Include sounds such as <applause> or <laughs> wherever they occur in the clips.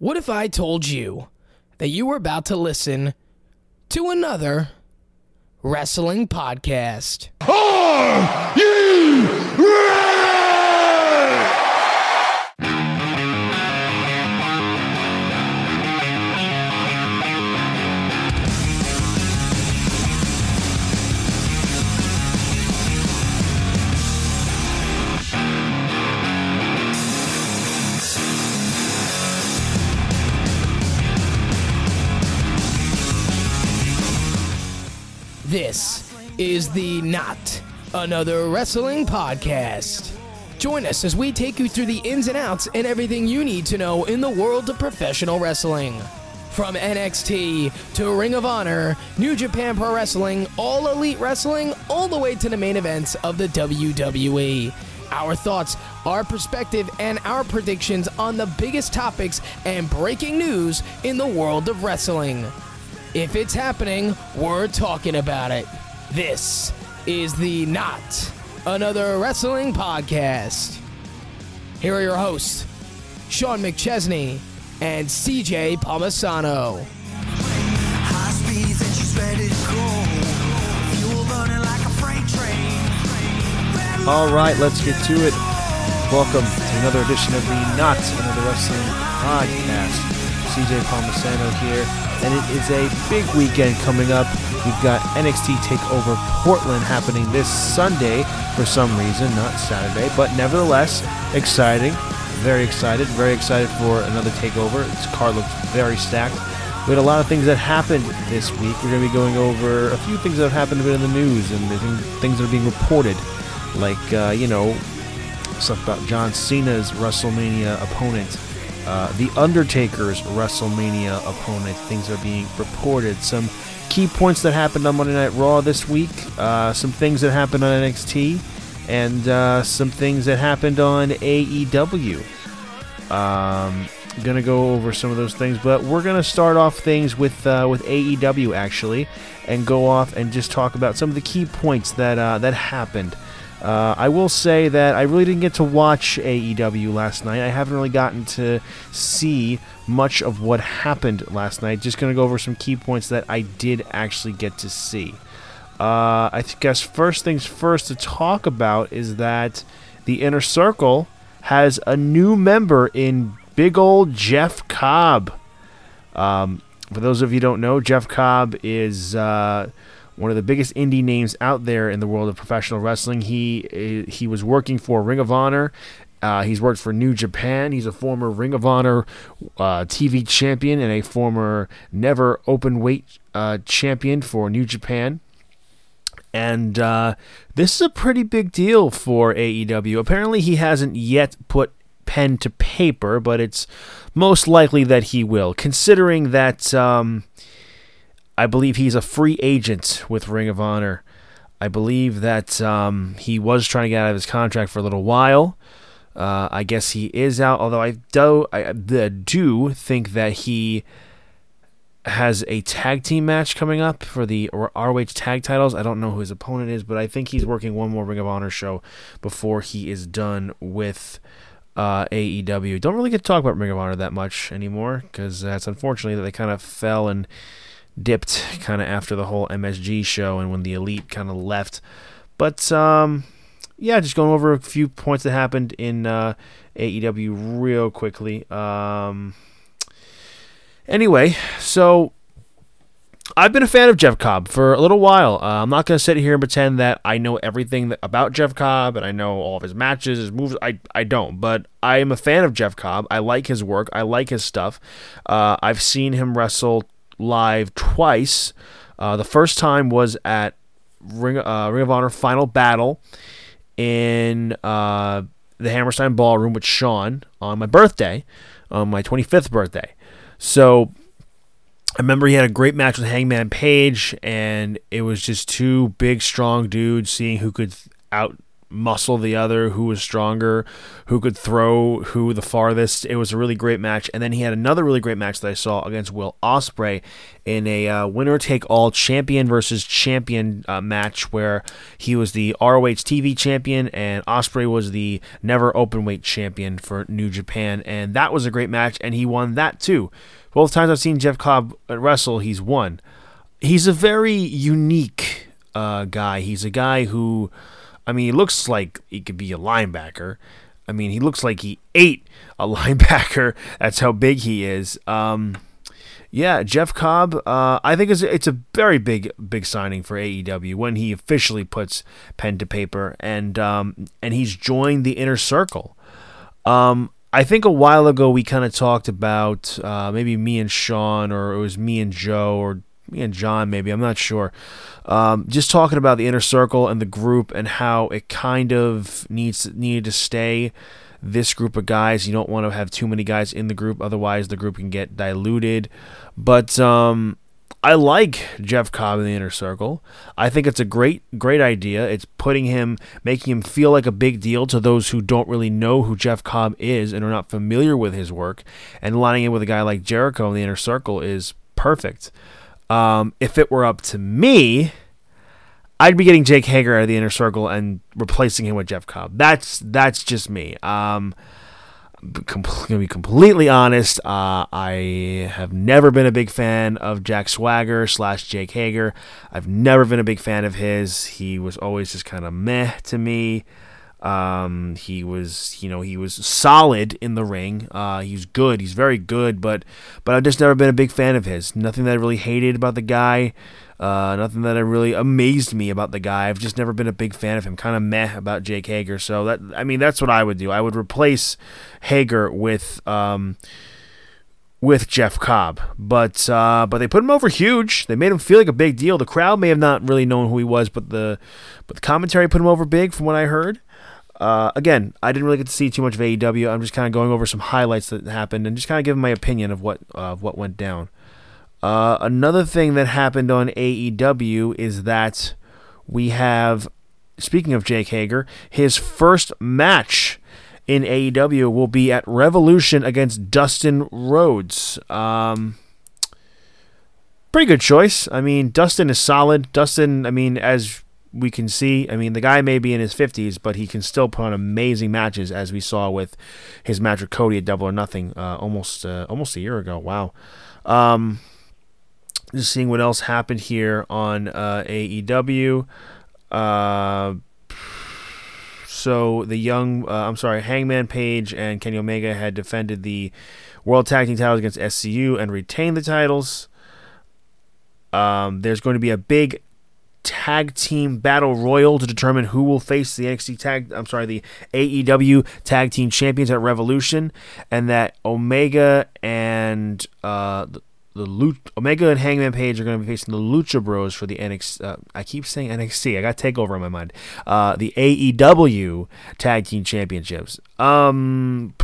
What if I told you that you were about to listen to another wrestling podcast? Are you ready? Is the Not Another Wrestling Podcast. Join us as we take you through the ins and outs and everything you need to know in the world of professional wrestling. From NXT to Ring of Honor, New Japan Pro Wrestling, All Elite Wrestling, all the way to the main events of the WWE. Our thoughts, our perspective, and our predictions on the biggest topics and breaking news in the world of wrestling. If it's happening, we're talking about it. This is the Not Another Wrestling Podcast. Here are your hosts, Sean McChesney and CJ Palmisano. High speeds and she's ready to go. Fuel burning like a freight train. All right, let's get to it. Welcome to another edition of the Not Another Wrestling Podcast. CJ Palmisano here, and it is a big weekend coming up. We've got NXT Takeover Portland happening this Sunday for some reason, not Saturday, but nevertheless exciting. Very excited. Very excited for another takeover. This card looks very stacked. We had a lot of things that happened this week. We're going to be going over a few things that have happened a bit in the news and things that are being reported, like uh, you know stuff about John Cena's WrestleMania opponent, uh, The Undertaker's WrestleMania opponent. Things are being reported. Some key points that happened on Monday Night Raw this week, uh, some things that happened on NXT, and uh, some things that happened on AEW. Um, gonna go over some of those things, but we're gonna start off things with uh, with AEW actually, and go off and just talk about some of the key points that uh, that happened. Uh, I will say that I really didn't get to watch AEW last night. I haven't really gotten to see much of what happened last night. Just gonna go over some key points that I did actually get to see. Uh, I guess first things first to talk about is that the Inner Circle has a new member in big old Jeff Cobb. Um, for those of you don't know, Jeff Cobb is uh, one of the biggest indie names out there in the world of professional wrestling. He eh, he was working for Ring of Honor. Uh, he's worked for New Japan. He's a former Ring of Honor uh, TV champion and a former Never Open Weight uh, champion for New Japan. And uh, this is a pretty big deal for AEW. Apparently, he hasn't yet put pen to paper, but it's most likely that he will, considering that um, I believe he's a free agent with Ring of Honor. I believe that um, he was trying to get out of his contract for a little while. Uh, I guess he is out, although I do, I do think that he has a tag team match coming up for the ROH tag titles. I don't know who his opponent is, but I think he's working one more Ring of Honor show before he is done with uh, AEW. Don't really get to talk about Ring of Honor that much anymore because that's unfortunately that they kind of fell and dipped kind of after the whole MSG show and when the Elite kind of left. But um, yeah, just going over a few points that happened in uh, AEW real quickly. Um, Anyway, so I've been a fan of Jeff Cobb for a little while. Uh, I'm not going to sit here and pretend that I know everything that, about Jeff Cobb and I know all of his matches, his moves. I, I don't, but I am a fan of Jeff Cobb. I like his work, I like his stuff. Uh, I've seen him wrestle live twice. Uh, the first time was at Ring, uh, Ring of Honor Final Battle in uh, the Hammerstein Ballroom with Sean on my birthday, on my 25th birthday. So I remember he had a great match with Hangman Page, and it was just two big, strong dudes seeing who could out muscle the other, who was stronger, who could throw who the farthest. It was a really great match. And then he had another really great match that I saw against Will Ospreay in a uh, winner take all champion versus champion uh, match where he was the ROH TV champion and Ospreay was the never open weight champion for New Japan. And that was a great match, and he won that too. Both times I've seen Jeff Cobb wrestle, he's won. He's a very unique uh, guy. He's a guy who, I mean, he looks like he could be a linebacker. I mean, he looks like he ate a <laughs> linebacker. That's how big he is. Um, yeah, Jeff Cobb. Uh, I think it's it's a very big big signing for AEW when he officially puts pen to paper and um, and he's joined the inner circle. Um, I think a while ago we kind of talked about uh, maybe me and Sean, or it was me and Joe, or me and John, maybe I'm not sure. Um, just talking about the inner circle and the group and how it kind of needs needed to stay this group of guys. You don't want to have too many guys in the group, otherwise the group can get diluted. But um, I like Jeff Cobb in the inner circle. I think it's a great, great idea. It's putting him, making him feel like a big deal to those who don't really know who Jeff Cobb is and are not familiar with his work. And lining in with a guy like Jericho in the inner circle is perfect. Um, if it were up to me, I'd be getting Jake Hager out of the inner circle and replacing him with Jeff Cobb. That's that's just me. Um, com- gonna be completely honest. Uh, I have never been a big fan of Jack Swagger slash Jake Hager. I've never been a big fan of his. He was always just kind of meh to me. Um, he was, you know, he was solid in the ring. Uh, he's good. He's very good, but but I've just never been a big fan of his. Nothing that I really hated about the guy. Uh, nothing that I really amazed me about the guy. I've just never been a big fan of him. Kind of meh about Jake Hager. So that I mean, that's what I would do. I would replace Hager with um, with Jeff Cobb. But uh, but they put him over huge. They made him feel like a big deal. The crowd may have not really known who he was, but the but the commentary put him over big, from what I heard. Uh, again, I didn't really get to see too much of AEW. I'm just kind of going over some highlights that happened and just kind of giving my opinion of what uh, of what went down. Uh, another thing that happened on AEW is that we have, speaking of Jake Hager, his first match in AEW will be at Revolution against Dustin Rhodes. Um, pretty good choice. I mean, Dustin is solid. Dustin, I mean, as we can see, I mean, the guy may be in his 50s, but he can still put on amazing matches, as we saw with his match with Cody at Double or Nothing uh, almost uh, almost a year ago. Wow. Um, just seeing what else happened here on uh, AEW. Uh, so the young, uh, I'm sorry, Hangman Page and Kenny Omega had defended the World Tag Team titles against SCU and retained the titles. Um, there's going to be a big tag team battle royal to determine who will face the NXT tag I'm sorry the AEW tag team champions at Revolution and that Omega and uh the, the Lut- Omega and Hangman Page are going to be facing the Lucha Bros for the NXT. Uh, I keep saying NXT. I got Takeover in my mind. Uh, the AEW Tag Team Championships. Um,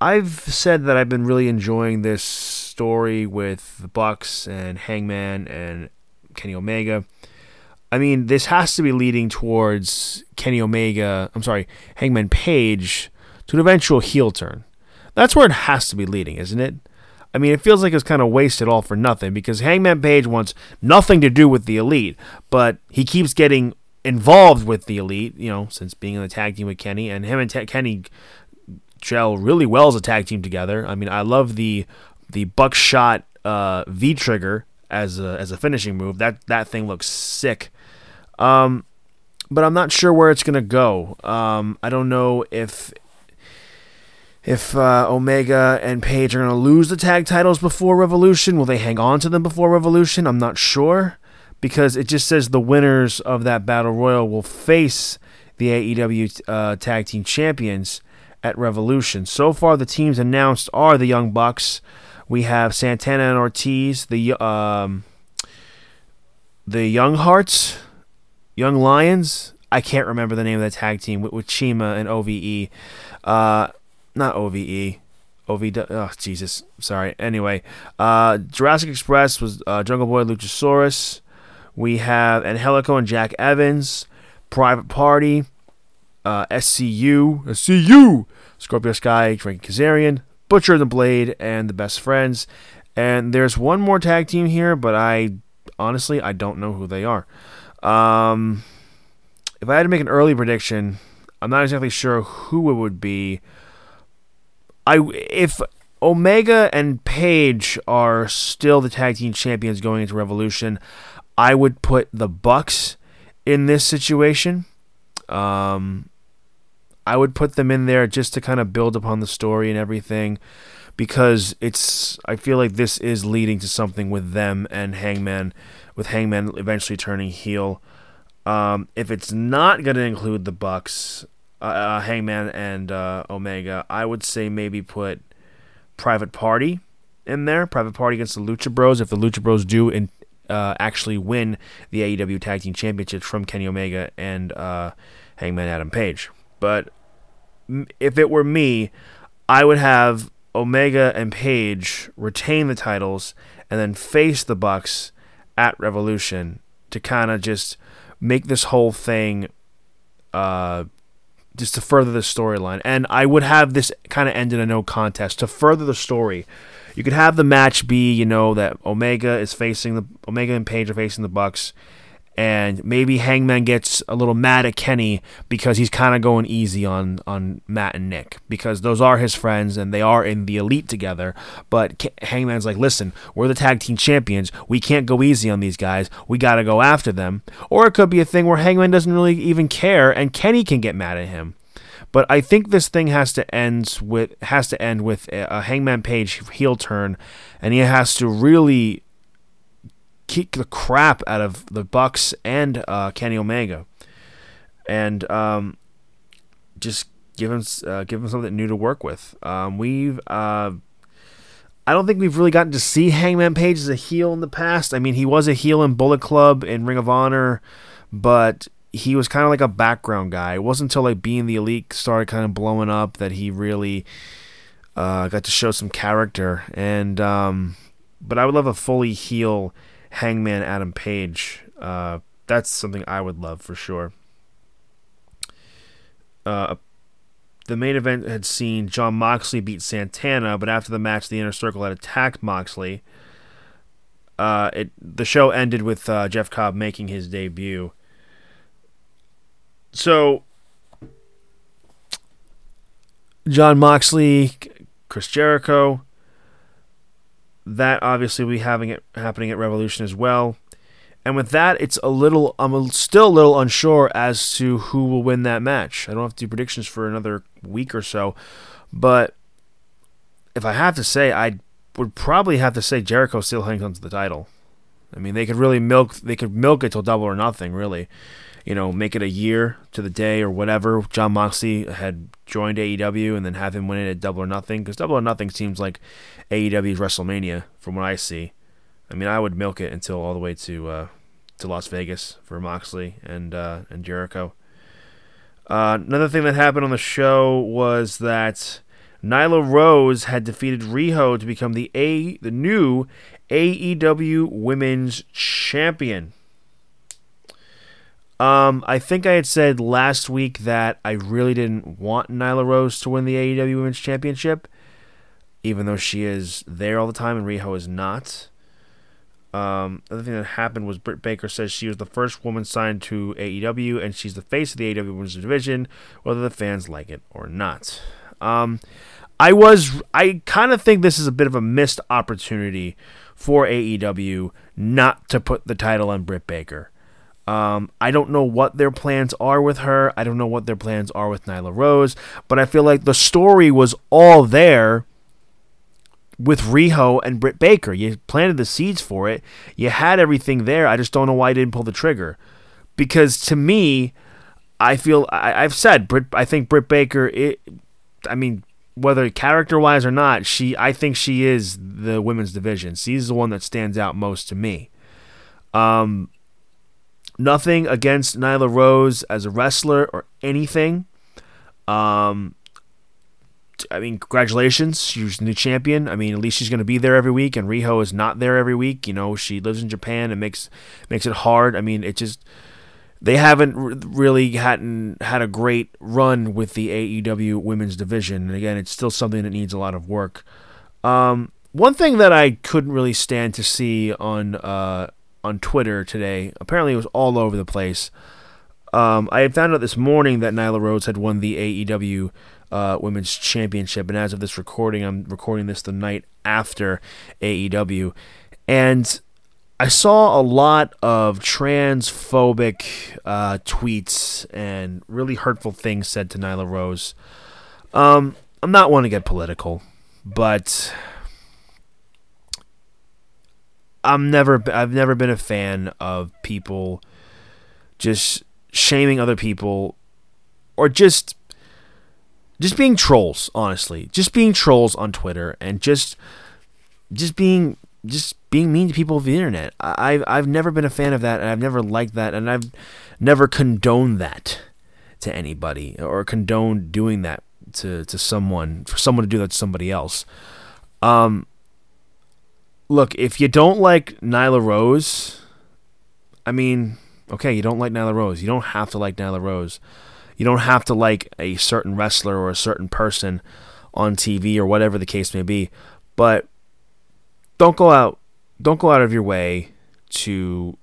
I've said that I've been really enjoying this story with the Bucks and Hangman and Kenny Omega. I mean, this has to be leading towards Kenny Omega. I'm sorry, Hangman Page to an eventual heel turn. That's where it has to be leading, isn't it? I mean, it feels like it's kind of wasted all for nothing because Hangman Page wants nothing to do with the Elite, but he keeps getting involved with the Elite, you know, since being in the tag team with Kenny, and him and Kenny gel really well as a tag team together. I mean, I love the the buckshot uh, V trigger as a as a finishing move. That that thing looks sick. Um, but I'm not sure where it's gonna go. Um, I don't know if if uh, Omega and Page are gonna lose the tag titles before Revolution. Will they hang on to them before Revolution? I'm not sure because it just says the winners of that battle royal will face the AEW uh, tag team champions at Revolution. So far, the teams announced are the Young Bucks. We have Santana and Ortiz, the um, the Young Hearts, Young Lions. I can't remember the name of that tag team with, with CIMA and OVE. Uh, not OVE. OV. Oh Jesus, sorry. Anyway, uh, Jurassic Express was uh, Jungle Boy Luchasaurus. We have Angelico and Jack Evans. Private Party, uh, SCU, SCU, Scorpio Sky, Frankie Kazarian, Butcher and the Blade, and the Best Friends. And there's one more tag team here, but I honestly I don't know who they are. Um, if I had to make an early prediction, I'm not exactly sure who it would be. I if Omega and Page are still the tag team champions going into Revolution, I would put the Bucks in this situation. Um, I would put them in there just to kind of build upon the story and everything because it's I feel like this is leading to something with them and Hangman with Hangman eventually turning heel. Um, if it's not going to include the Bucks, uh, uh, Hangman and uh, Omega, I would say maybe put Private Party in there. Private Party against the Lucha Bros. If the Lucha Bros do in, uh, actually win the AEW Tag Team Championships from Kenny Omega and uh, Hangman Adam Page. But if it were me, I would have Omega and Page retain the titles and then face the Bucks at Revolution to kind of just make this whole thing uh, just to further the storyline. And I would have this kind of end in a no contest to further the story. You could have the match be, you know, that Omega is facing the Omega and Page are facing the Bucks, and maybe Hangman gets a little mad at Kenny because he's kind of going easy on on Matt and Nick because those are his friends and they are in the elite together. But K- Hangman's like, listen, we're the tag team champions. We can't go easy on these guys. We got to go after them. Or it could be a thing where Hangman doesn't really even care and Kenny can get mad at him. But I think this thing has to end with has to end with a, a Hangman Page heel turn, and he has to really kick the crap out of the Bucks and uh, Kenny Omega, and um, just give him uh, give him something new to work with. Um, we've uh, I don't think we've really gotten to see Hangman Page as a heel in the past. I mean, he was a heel in Bullet Club and Ring of Honor, but he was kind of like a background guy. It wasn't until like being the elite started kind of blowing up that he really uh, got to show some character. And um, but I would love a fully heel Hangman Adam Page. Uh, that's something I would love for sure. Uh, the main event had seen Jon Moxley beat Santana, but after the match, the Inner Circle had attacked Moxley. Uh, it the show ended with uh, Jeff Cobb making his debut. So, Jon Moxley, Chris Jericho. That obviously will be having it happening at Revolution as well. And with that, it's a little. I'm still a little unsure as to who will win that match. I don't have to do predictions for another week or so, but if I have to say, I would probably have to say Jericho still hangs on to the title. I mean, they could really milk. They could milk it till double or nothing, really. You know, make it a year to the day or whatever. Jon Moxley had joined AEW and then have him win it at double or nothing because double or nothing seems like AEW's WrestleMania from what I see. I mean, I would milk it until all the way to uh, to Las Vegas for Moxley and uh, and Jericho. Uh, another thing that happened on the show was that Nyla Rose had defeated Riho to become the a the new AEW Women's Champion. Um, I think I had said last week that I really didn't want Nyla Rose to win the AEW Women's Championship, even though she is there all the time and Riho is not. Um, the other thing that happened was Britt Baker says she was the first woman signed to AEW and she's the face of the AEW Women's Division, whether the fans like it or not. Um, I was, I kind of think this is a bit of a missed opportunity for AEW not to put the title on Britt Baker. Um, I don't know what their plans are with her. I don't know what their plans are with Nyla Rose, but I feel like the story was all there with Riho and Britt Baker. You planted the seeds for it. You had everything there. I just don't know why you didn't pull the trigger. Because to me, I feel I, have said Britt. I think Britt Baker. It, I mean, whether character wise or not, she. I think she is the women's division. She's the one that stands out most to me. Um, nothing against Nyla Rose as a wrestler or anything. Um, I mean, congratulations. She's new champion. I mean, at least she's going to be there every week, and Riho is not there every week. You know, she lives in Japan and makes makes it hard. I mean, it just they haven't really hadn't had a great run with the AEW women's division. And again, it's still something that needs a lot of work. Um, one thing that I couldn't really stand to see on uh, on Twitter today, apparently it was all over the place. Um, I found out this morning that Nyla Rose had won the AEW uh, Women's Championship, and as of this recording, I'm recording this the night after AEW, and I saw a lot of transphobic uh, tweets and really hurtful things said to Nyla Rose. Um, I'm not one to get political, but I'm never I've never been a fan of people just shaming other people or just just being trolls, honestly. Just being trolls on Twitter and just just being just being mean to people of the internet. I, I've I've never been a fan of that, and I've never liked that, and I've never condoned that to anybody or condoned doing that to to someone for someone to do that to somebody else. Um, look, if you don't like Nyla Rose, I mean, okay, you don't like Nyla Rose. You don't have to like Nyla Rose. You don't have to like a certain wrestler or a certain person on TV or whatever the case may be. But don't go out don't go out of your way to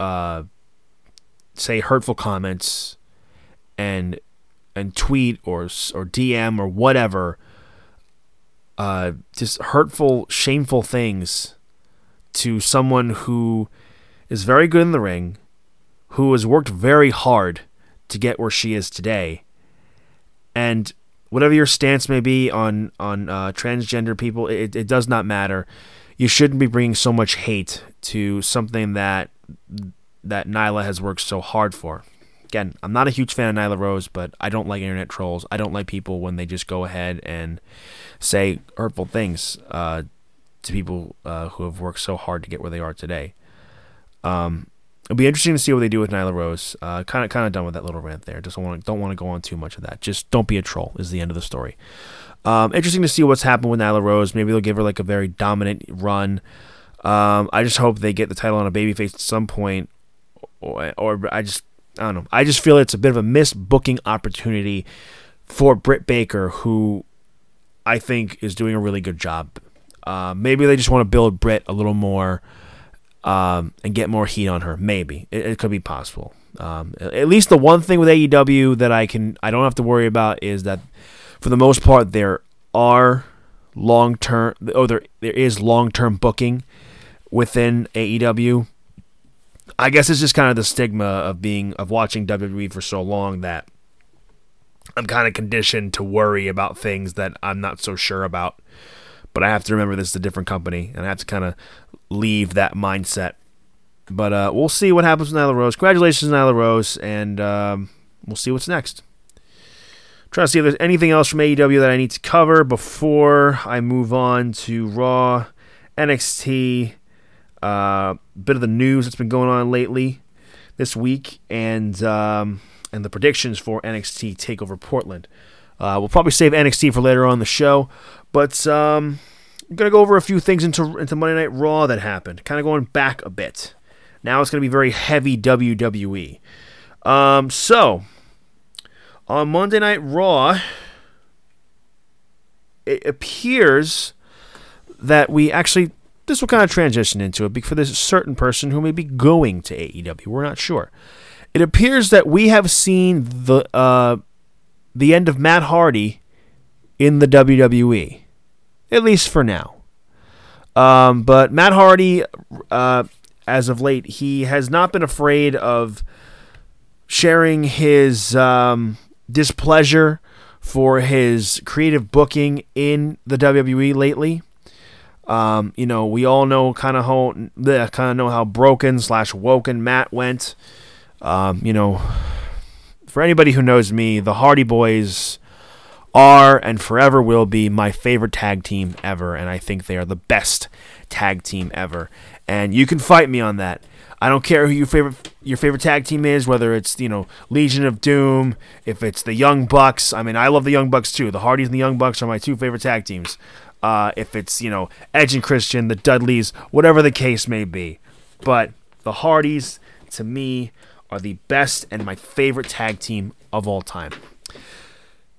uh, say hurtful comments and and tweet or or DM or whatever uh, just hurtful shameful things to someone who is very good in the ring who has worked very hard to get where she is today and whatever your stance may be on on uh, transgender people, it, it does not matter. You shouldn't be bringing so much hate to something that that Nyla has worked so hard for. Again, I'm not a huge fan of Nyla Rose, but I don't like internet trolls. I don't like people when they just go ahead and say hurtful things uh, to people uh, who have worked so hard to get where they are today. Um, It'll be interesting to see what they do with Nyla Rose. Kind of, kind of done with that little rant there. Just want don't want to go on too much of that. Just don't be a troll. Is the end of the story. Um, interesting to see what's happened with Nyla Rose. Maybe they'll give her like a very dominant run. Um, I just hope they get the title on a babyface at some point, or, or I just I don't know. I just feel it's a bit of a missed booking opportunity for Britt Baker, who I think is doing a really good job. Uh, maybe they just want to build Britt a little more um, and get more heat on her. Maybe it, it could be possible. Um, at least the one thing with AEW that I can I don't have to worry about is that for the most part there are long term oh there there is long term booking within AEW. I guess it's just kind of the stigma of being of watching WWE for so long that I'm kind of conditioned to worry about things that I'm not so sure about. But I have to remember this is a different company, and I have to kind of leave that mindset. But uh, we'll see what happens with Nyla Rose. Congratulations, Nyla Rose, and um, we'll see what's next. Trying to see if there's anything else from AEW that I need to cover before I move on to Raw, NXT, a uh, bit of the news that's been going on lately this week, and um, and the predictions for NXT Takeover Portland. Uh, we'll probably save NXT for later on the show, but um, I'm gonna go over a few things into into Monday Night Raw that happened. Kind of going back a bit. Now it's gonna be very heavy WWE. Um, so on Monday Night Raw, it appears that we actually this will kind of transition into it because for this certain person who may be going to AEW. We're not sure. It appears that we have seen the uh, the end of Matt Hardy in the WWE at least for now. Um, but Matt Hardy, uh, as of late, he has not been afraid of sharing his um, displeasure for his creative booking in the WWE lately. Um, you know, we all know kind of how kind of know how broken slash woken Matt went. Um, you know, for anybody who knows me, the Hardy Boys are and forever will be my favorite tag team ever, and I think they are the best tag team ever. And you can fight me on that. I don't care who your favorite your favorite tag team is, whether it's you know Legion of Doom, if it's the Young Bucks. I mean, I love the Young Bucks too. The Hardys and the Young Bucks are my two favorite tag teams. Uh, if it's you know Edge and Christian, the Dudleys, whatever the case may be, but the Hardys to me are the best and my favorite tag team of all time.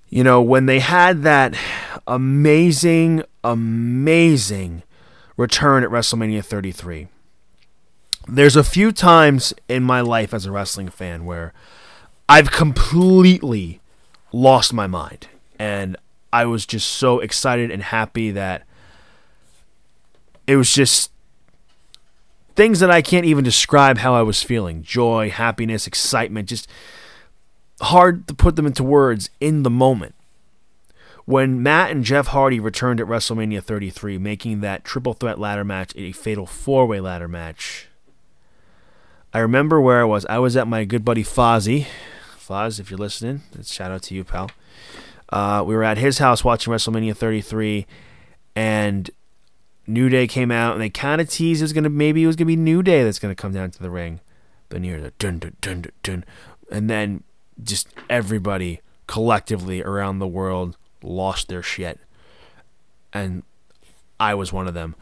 You know, when they had that amazing, amazing return at WrestleMania 33, there's a few times in my life as a wrestling fan where I've completely lost my mind. And I was just so excited and happy that it was just things that I can't even describe how I was feeling joy, happiness, excitement, just hard to put them into words in the moment. When Matt and Jeff Hardy returned at WrestleMania 33, making that triple threat ladder match a fatal four way ladder match, I remember where I was. I was at my good buddy Fozzy. Foz, if you're listening, shout out to you, pal. Uh, we were at his house watching WrestleMania 33, and New Day came out, and they kind of teased it was gonna maybe it was gonna be New Day that's gonna come down to the ring, but near the dun dun dun dun dun, and then just everybody collectively around the world lost their shit, and I was one of them.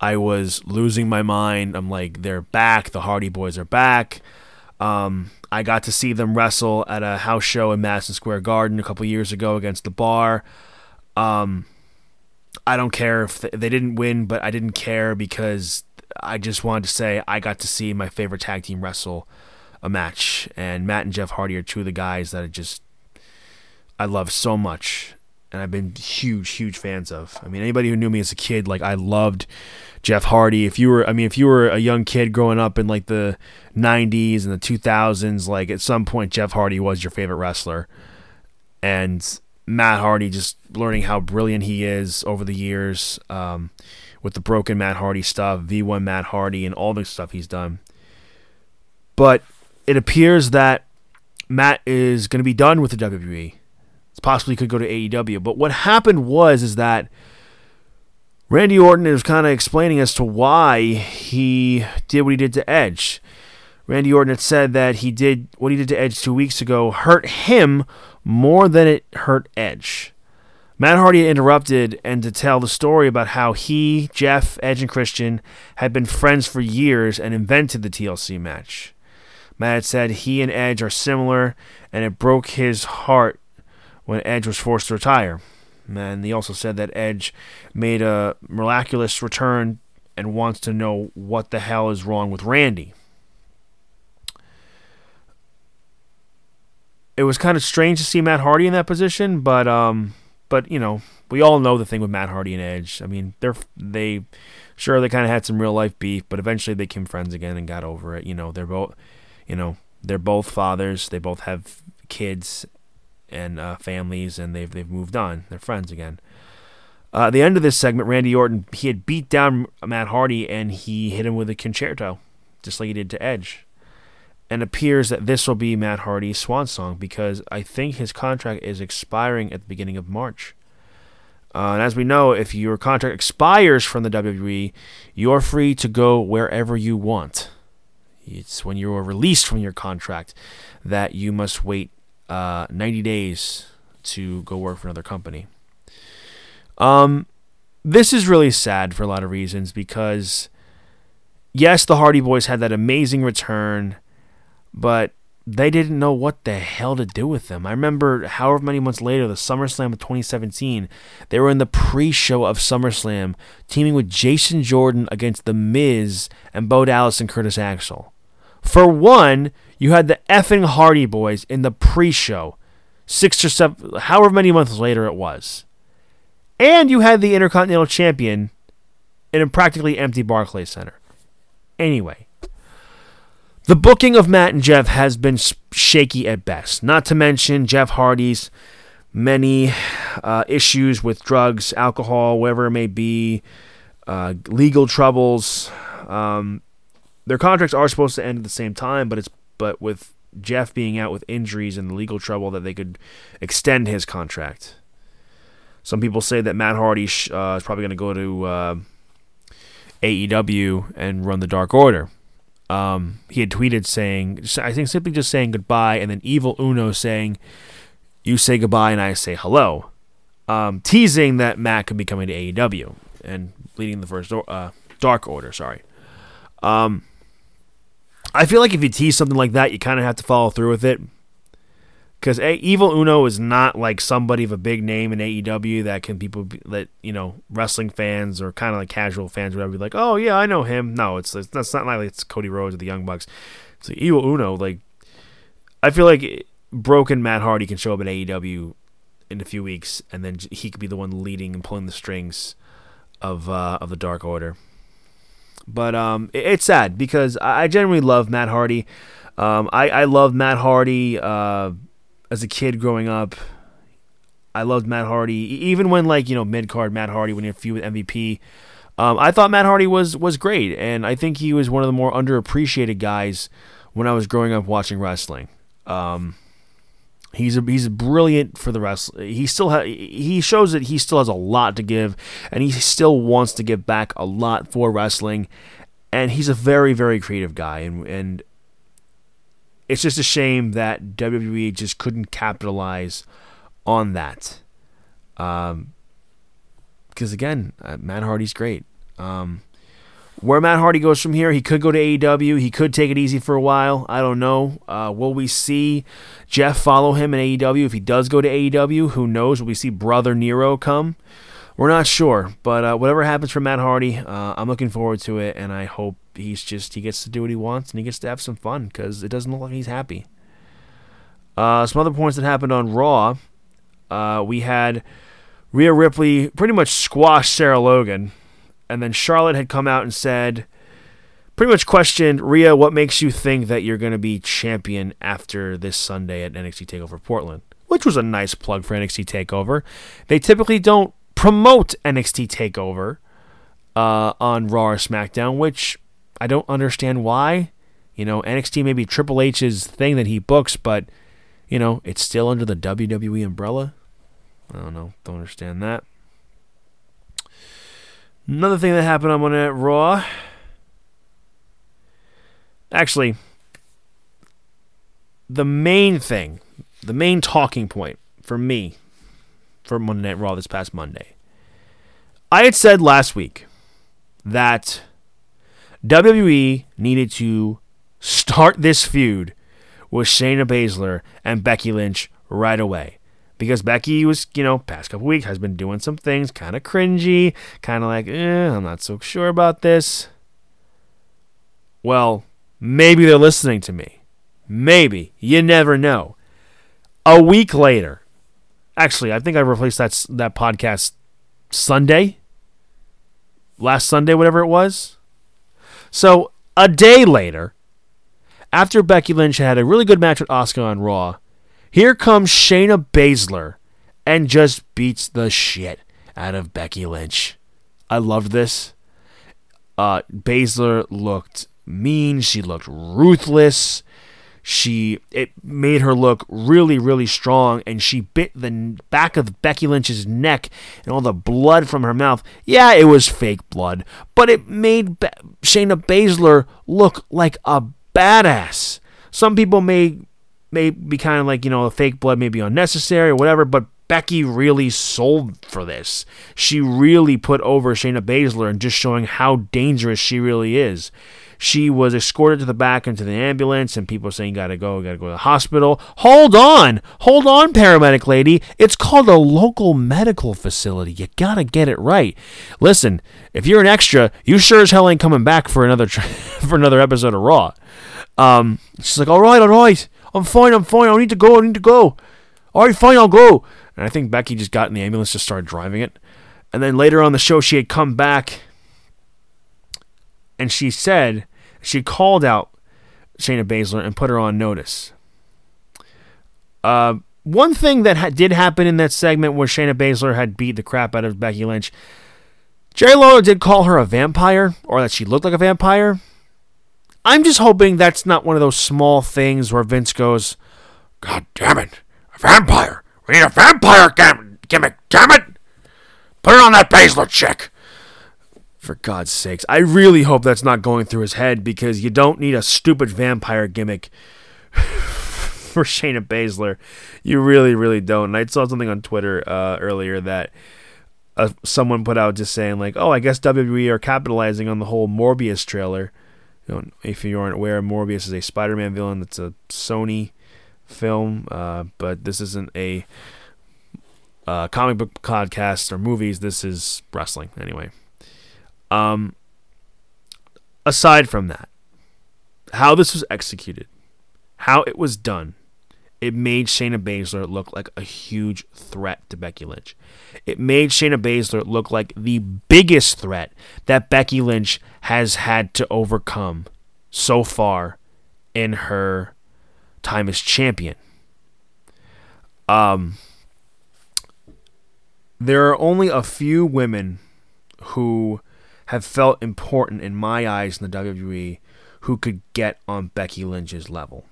I was losing my mind. I'm like, they're back. The Hardy Boys are back. Um, I got to see them wrestle at a house show in Madison Square Garden a couple years ago against the Bar. Um, I don't care if they, they didn't win, but I didn't care because I just wanted to say I got to see my favorite tag team wrestle a match, and Matt and Jeff Hardy are two of the guys that I just I love so much, and I've been huge, huge fans of. I mean, anybody who knew me as a kid, like I loved Jeff Hardy. If you were, I mean, if you were a young kid growing up in like the '90s and the 2000s, like at some point Jeff Hardy was your favorite wrestler, and Matt Hardy just learning how brilliant he is over the years um, with the broken Matt Hardy stuff, V1 Matt Hardy, and all the stuff he's done. But it appears that Matt is going to be done with the WWE. It's possibly could go to AEW. But what happened was is that Randy Orton is kind of explaining as to why he did what he did to Edge. Randy Orton had said that he did what he did to Edge two weeks ago hurt him more than it hurt Edge. Matt Hardy interrupted and to tell the story about how he, Jeff, Edge, and Christian had been friends for years and invented the TLC match. Matt said he and Edge are similar, and it broke his heart when Edge was forced to retire. And he also said that Edge made a miraculous return and wants to know what the hell is wrong with Randy. It was kind of strange to see Matt Hardy in that position, but um, but you know, we all know the thing with Matt Hardy and Edge. I mean, they're they sure they kind of had some real life beef, but eventually they became friends again and got over it. You know, they're both you know, they're both fathers. They both have kids and uh, families, and they've they've moved on. They're friends again. Uh, the end of this segment, Randy Orton he had beat down Matt Hardy and he hit him with a con-chair-to, just like he did to Edge. And appears that this will be Matt Hardy's swan song because I think his contract is expiring at the beginning of March. Uh, and as we know, if your contract expires from the WWE, you're free to go wherever you want. It's when you are released from your contract that you must wait uh, 90 days to go work for another company. Um, this is really sad for a lot of reasons because, yes, the Hardy Boys had that amazing return, but they didn't know what the hell to do with them. I remember however many months later, the SummerSlam of 2017, they were in the pre show of SummerSlam, teaming with Jason Jordan against The Miz and Bo Dallas and Curtis Axel. For one, you had the effing Hardy Boys in the pre-show, six or seven, however many months later it was, and you had the Intercontinental Champion in a practically empty Barclays Center. Anyway, the booking of Matt and Jeff has been shaky at best. Not to mention Jeff Hardy's many uh, issues with drugs, alcohol, whatever it may be, uh, legal troubles. Um, their contracts are supposed to end at the same time, but it's but with Jeff being out with injuries and legal trouble, that they could extend his contract. Some people say that Matt Hardy uh, is probably going to go to uh, AEW and run the Dark Order. Um, he had tweeted saying, I think simply just saying goodbye, and then Evil Uno saying, "You say goodbye and I say hello," um, teasing that Matt could be coming to AEW and leading the first uh, Dark Order. Sorry. Um, I feel like if you tease something like that, you kind of have to follow through with it. Because Evil Uno is not like somebody of a big name in AEW that can people be, that you know wrestling fans or kind of like casual fans whatever be like, oh yeah, I know him. No, it's it's, it's not like it's Cody Rhodes or the Young Bucks. It's like Evil Uno. Like I feel like broken Matt Hardy can show up at AEW in a few weeks, and then he could be the one leading and pulling the strings of uh, of the Dark Order. But um, it, it's sad because I, generally love Matt Hardy. Um, I I love Matt Hardy uh, as a kid growing up. I loved Matt Hardy even when like you know mid card Matt Hardy when he had a feud with MVP. Um, I thought Matt Hardy was was great, and I think he was one of the more underappreciated guys when I was growing up watching wrestling. Um, He's a, he's brilliant for the rest. He still ha- he shows that he still has a lot to give, and he still wants to give back a lot for wrestling. And he's a very very creative guy, and and it's just a shame that WWE just couldn't capitalize on that. Um, because again, uh, Matt Hardy's great. Um, where Matt Hardy goes from here, he could go to AEW. He could take it easy for a while. I don't know. Uh, will we see Jeff follow him in AEW? If he does go to AEW, who knows? Will we see Brother Nero come? We're not sure. But uh, whatever happens for Matt Hardy, uh, I'm looking forward to it, and I hope he's just he gets to do what he wants and he gets to have some fun because it doesn't look like he's happy. Uh, some other points that happened on Raw. Uh, we had Rhea Ripley pretty much squash Sarah Logan and then Charlotte had come out and said, pretty much questioned Rhea, what makes you think that you're going to be champion after this Sunday at NXT Takeover Portland? Which was a nice plug for NXT Takeover. They typically don't promote NXT Takeover uh, on Raw or SmackDown, which I don't understand why. You know, NXT may be Triple H's thing that he books, but you know, it's still under the WWE umbrella. I don't know. Don't understand that. Another thing that happened on Monday Night Raw. Actually, the main thing, the main talking point for me for Monday Night Raw this past Monday. I had said last week that WWE needed to start this feud with Shayna Baszler and Becky Lynch right away because Becky was, you know, past couple weeks has been doing some things kind of cringy, kind of like, eh, I'm not so sure about this. Well, maybe they're listening to me. Maybe. You never know. A week later, actually, I think I replaced that that podcast Sunday, last Sunday, whatever it was. So a day later, after Becky Lynch had a really good match with Asuka on Raw, here comes Shayna Baszler and just beats the shit out of Becky Lynch. I loved this. Uh, Baszler looked mean. She looked ruthless. She it made her look really really strong, and she bit the back of Becky Lynch's neck, and all the blood from her mouth. Yeah, it was fake blood, but it made Be- Shayna Baszler look like a badass. Some people may may be kind of like, you know, fake blood may be unnecessary or whatever, but Becky really sold for this. She really put over Shayna Baszler and just showing how dangerous she really is. She was escorted to the back into the ambulance, and people saying, Gotta go, gotta go to the hospital. Hold on, hold on, paramedic lady. It's called a local medical facility. You gotta get it right. Listen, if you're an extra, you sure as hell ain't coming back for another <laughs> for another episode of Raw. Um, she's like, All right, all right. I'm fine, I'm fine. I need to go, I need to go. All right, fine, I'll go. And I think Becky just got in the ambulance, just started driving it. And then later on the show, she had come back and she said, she called out Shayna Baszler and put her on notice. Uh, one thing that ha- did happen in that segment where Shayna Baszler had beat the crap out of Becky Lynch, Jerry Lawler did call her a vampire, or that she looked like a vampire. I'm just hoping that's not one of those small things where Vince goes, God damn it, a vampire. We need a vampire gimmick, damn it. Put it on that Baszler chick. For God's sakes, I really hope that's not going through his head because you don't need a stupid vampire gimmick <laughs> for Shayna Baszler. You really, really don't. And I saw something on Twitter uh, earlier that uh, someone put out just saying like, "Oh, I guess WWE are capitalizing on the whole Morbius trailer." You know, if you aren't aware, Morbius is a Spider-Man villain. That's a Sony film, uh, but this isn't a uh, comic book podcast or movies. This is wrestling anyway. Um, aside from that, how this was executed, how it was done, it made Shayna Baszler look like a huge threat to Becky Lynch. It made Shayna Baszler look like the biggest threat that Becky Lynch has had to overcome so far in her time as champion. Um, there are only a few women who have felt important in my eyes in the WWE who could get on Becky Lynch's level.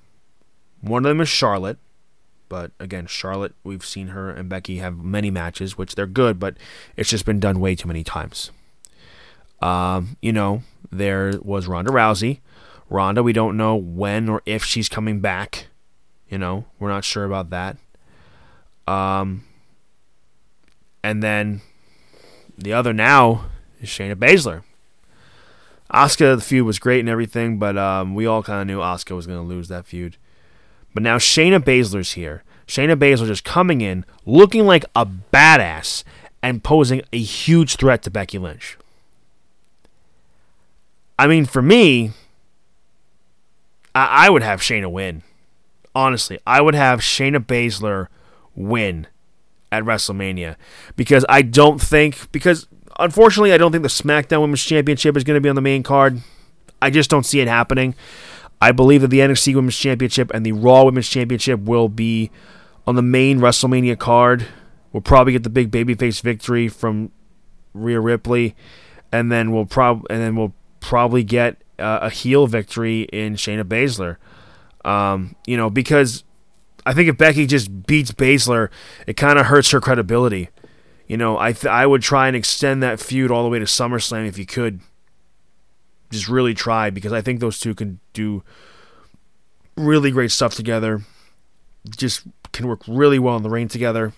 One of them is Charlotte, but again, Charlotte, we've seen her and Becky have many matches, which they're good, but it's just been done way too many times. Um, you know, there was Ronda Rousey. Ronda, we don't know when or if she's coming back. You know, we're not sure about that. Um, and then the other now is Shayna Baszler. Asuka, the feud was great and everything, but um, we all kind of knew Asuka was going to lose that feud. But now Shayna Baszler's here. Shayna Baszler just coming in, looking like a badass, and posing a huge threat to Becky Lynch. I mean, for me, I, I would have Shayna win. Honestly, I would have Shayna Baszler win at WrestleMania because I don't think because unfortunately I don't think the SmackDown Women's Championship is going to be on the main card. I just don't see it happening. I believe that the NXT Women's Championship and the Raw Women's Championship will be on the main WrestleMania card. We'll probably get the big babyface victory from Rhea Ripley, and then we'll prob and then we'll probably get uh, a heel victory in Shayna Baszler. Um, you know, because I think if Becky just beats Baszler, it kind of hurts her credibility. You know, I th- I would try and extend that feud all the way to SummerSlam if you could. Just really try because I think those two can do really great stuff together. Just can work really well in the ring together.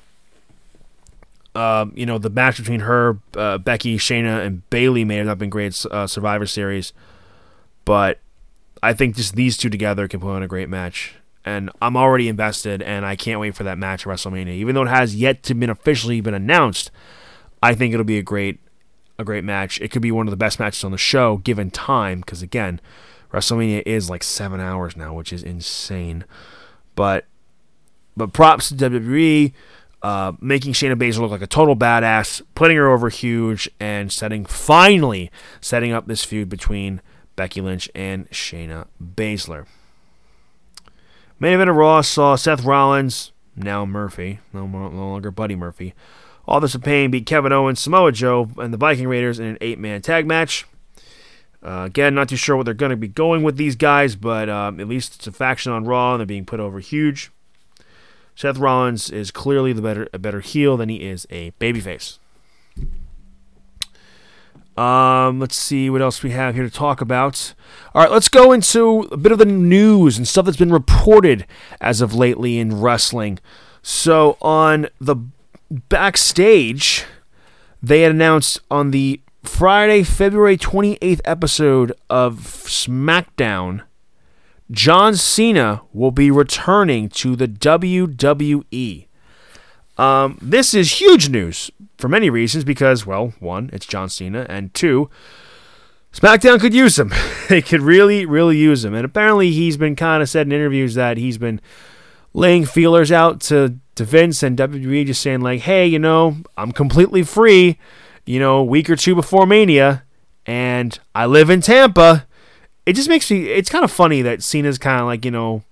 Um, you know, the match between her, uh, Becky, Shayna, and Bayley may have not been great uh, Survivor Series, but I think just these two together can put on a great match and I'm already invested, and I can't wait for that match at WrestleMania. Even though it has yet to been officially been announced, I think it'll be a great, a great match. It could be one of the best matches on the show, given time, because again, WrestleMania is like seven hours now, which is insane. But, but props to WWE. Uh, making Shayna Baszler look like a total badass, putting her over huge, and setting finally setting up this feud between Becky Lynch and Shayna Baszler. Main event of Raw saw Seth Rollins, now Murphy, no, no longer Buddy Murphy, Authors of Pain beat Kevin Owens, Samoa Joe, and the Viking Raiders in an eight man tag match. Uh, again, not too sure what they're going to be going with these guys, but um, at least it's a faction on Raw, and they're being put over huge. Seth Rollins is clearly the better a better heel than he is a babyface. Um, let's see what else we have here to talk about. All right, let's go into a bit of the news and stuff that's been reported as of lately in wrestling. So, on the backstage, they had announced on the Friday, February 28th episode of SmackDown, John Cena will be returning to the WWE. Um, this is huge news for many reasons because, well, one, it's John Cena, and two, SmackDown could use him. <laughs> they could really, really use him. And apparently, he's been kind of said in interviews that he's been laying feelers out to, to Vince and WWE, just saying, like, hey, you know, I'm completely free, you know, a week or two before Mania, and I live in Tampa. It just makes me, it's kind of funny that Cena's kind of like, you know,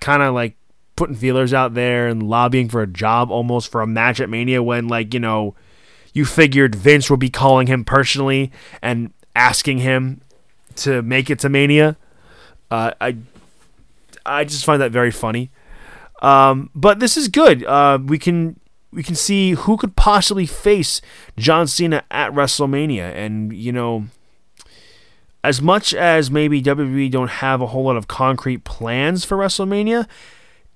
kind of like putting feelers out there and lobbying for a job almost for a match at Mania when, like, you know, you figured Vince would be calling him personally and asking him to make it to Mania. Uh, I I just find that very funny. Um, but this is good. Uh, we can we can see who could possibly face John Cena at WrestleMania, and you know, as much as maybe WWE don't have a whole lot of concrete plans for WrestleMania,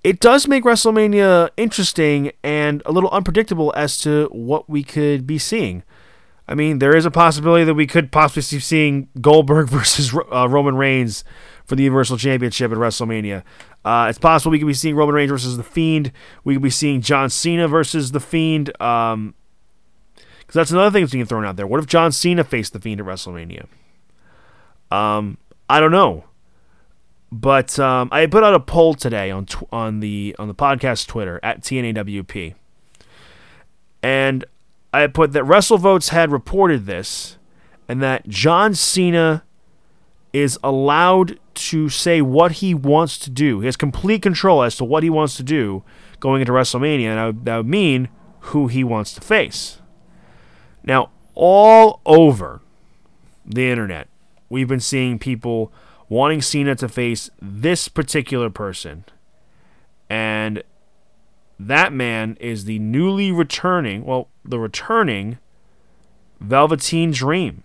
it does make WrestleMania interesting and a little unpredictable as to what we could be seeing. I mean, there is a possibility that we could possibly see seeing Goldberg <laughs> versus uh, Roman Reigns for the Universal Championship at WrestleMania. Uh, it's possible we could be seeing Roman Reigns versus The Fiend. We could be seeing John Cena versus The Fiend. Um, because that's another thing that's being thrown out there. What if John Cena faced The Fiend at WrestleMania? Um, I don't know. But um, I put out a poll today on tw- on the on the podcast Twitter at TNAWP, and I put that WrestleVotes had reported this, and that John Cena is allowed to say what he wants to do. He has complete control as to what he wants to do going into WrestleMania, and that would, that would mean who he wants to face. Now, all over the internet, we've been seeing people wanting Cena to face this particular person. And that man is the newly returning, well, the returning Velveteen Dream.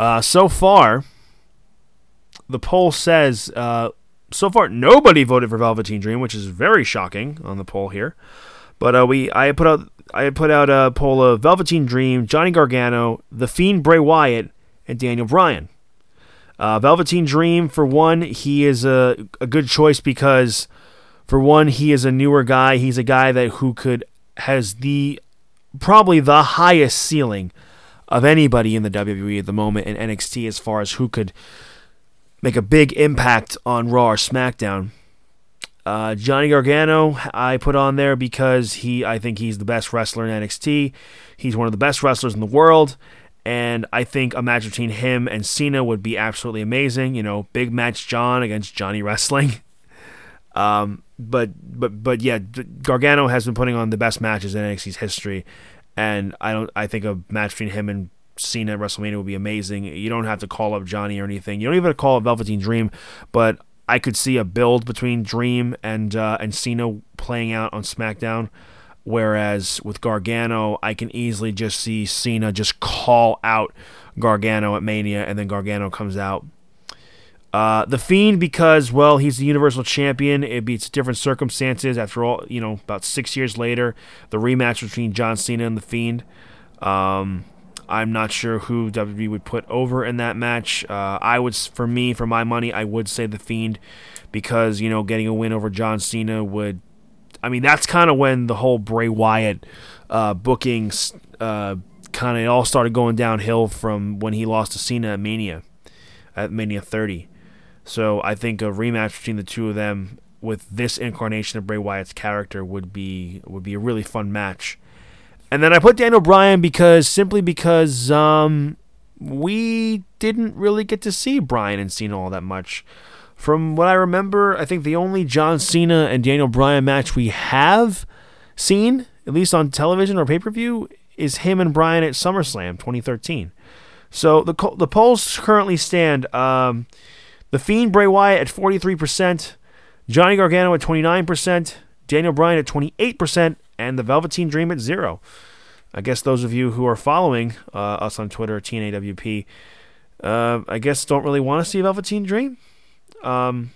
Uh, so far, the poll says uh, so far nobody voted for Velveteen Dream, which is very shocking on the poll here. But uh, we I put out I put out a poll of Velveteen Dream, Johnny Gargano, The Fiend Bray Wyatt, and Daniel Bryan. Uh, Velveteen Dream, for one, he is a, a good choice because, for one, he is a newer guy. He's a guy that who could has the probably the highest ceiling of anybody in the WWE at the moment in NXT as far as who could make a big impact on Raw or SmackDown. Uh, Johnny Gargano, I put on there because he, I think he's the best wrestler in NXT. He's one of the best wrestlers in the world, and I think a match between him and Cena would be absolutely amazing. You know, big match John against Johnny <laughs> Wrestling. Um, but but but yeah, Gargano has been putting on the best matches in NXT's history, and I don't. I think a match between him and Cena at WrestleMania would be amazing. You don't have to call up Johnny or anything. You don't even have to call up Velveteen Dream, but I could see a build between Dream and uh, and Cena playing out on SmackDown. Whereas with Gargano, I can easily just see Cena just call out Gargano at Mania, and then Gargano comes out. Uh, the Fiend, because well, he's the Universal Champion. It beats different circumstances. After all, you know, about six years later, the rematch between John Cena and the Fiend. Um, I'm not sure who WWE would put over in that match. Uh, I would, for me, for my money, I would say the Fiend, because you know, getting a win over John Cena would. I mean, that's kind of when the whole Bray Wyatt uh, bookings uh, kind of all started going downhill from when he lost to Cena at Mania, at Mania 30. So I think a rematch between the two of them with this incarnation of Bray Wyatt's character would be would be a really fun match. And then I put Daniel Bryan because simply because um, we didn't really get to see Bryan and Cena all that much. From what I remember, I think the only John Cena and Daniel Bryan match we have seen, at least on television or pay per view, is him and Bryan at SummerSlam 2013. So the the polls currently stand. Um, the Fiend Bray Wyatt at 43%, Johnny Gargano at 29%, Daniel Bryan at 28%, and the Velveteen Dream at zero. I guess those of you who are following uh, us on Twitter, TNAWP, uh, I guess don't really want to see Velveteen Dream. Um,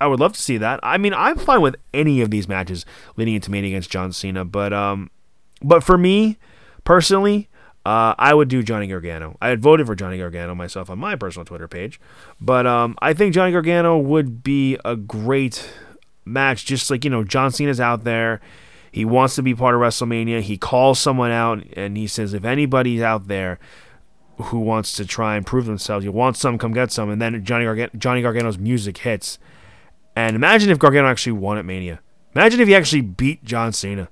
I would love to see that. I mean, I'm fine with any of these matches leading into Mania against John Cena, but um, but for me personally, uh, I would do Johnny Gargano. I had voted for Johnny Gargano myself on my personal Twitter page, but um, I think Johnny Gargano would be a great match. Just like you know, John Cena's out there. He wants to be part of WrestleMania. He calls someone out and he says, if anybody's out there who wants to try and prove themselves, you want some, come get some. And then Johnny, Johnny Gargano's music hits. And imagine if Gargano actually won at Mania. Imagine if he actually beat John Cena.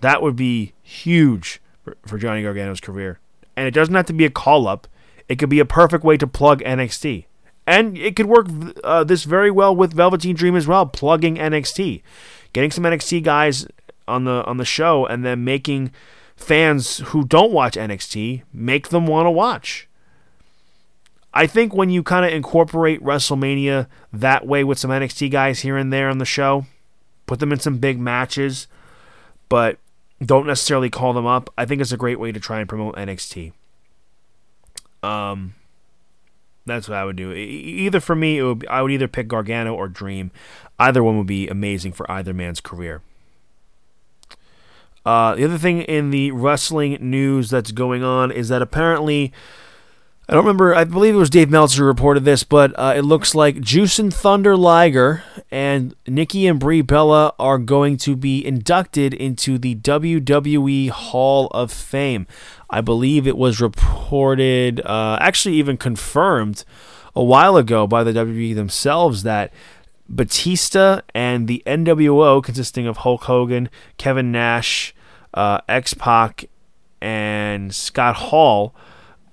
That would be huge for, Johnny Gargano's career. And it doesn't have to be a call up, it could be a perfect way to plug NXT. And it could work uh, this very well with Velveteen Dream as well, plugging NXT. Getting some NXT guys on the on the show and then making fans who don't watch NXT make them want to watch. I think when you kind of incorporate WrestleMania that way with some NXT guys here and there on the show, put them in some big matches, but don't necessarily call them up, I think it's a great way to try and promote NXT. Um, that's what I would do. Either for me, it would be, I would either pick Gargano or Dream. Either one would be amazing for either man's career. Uh, the other thing in the wrestling news that's going on is that apparently, I don't remember, I believe it was Dave Meltzer who reported this, but uh, it looks like Jushin Thunder Liger and Nikki and Brie Bella are going to be inducted into the WWE Hall of Fame. I believe it was reported, uh, actually even confirmed a while ago by the WWE themselves that Batista and the NWO, consisting of Hulk Hogan, Kevin Nash, uh, X Pac, and Scott Hall,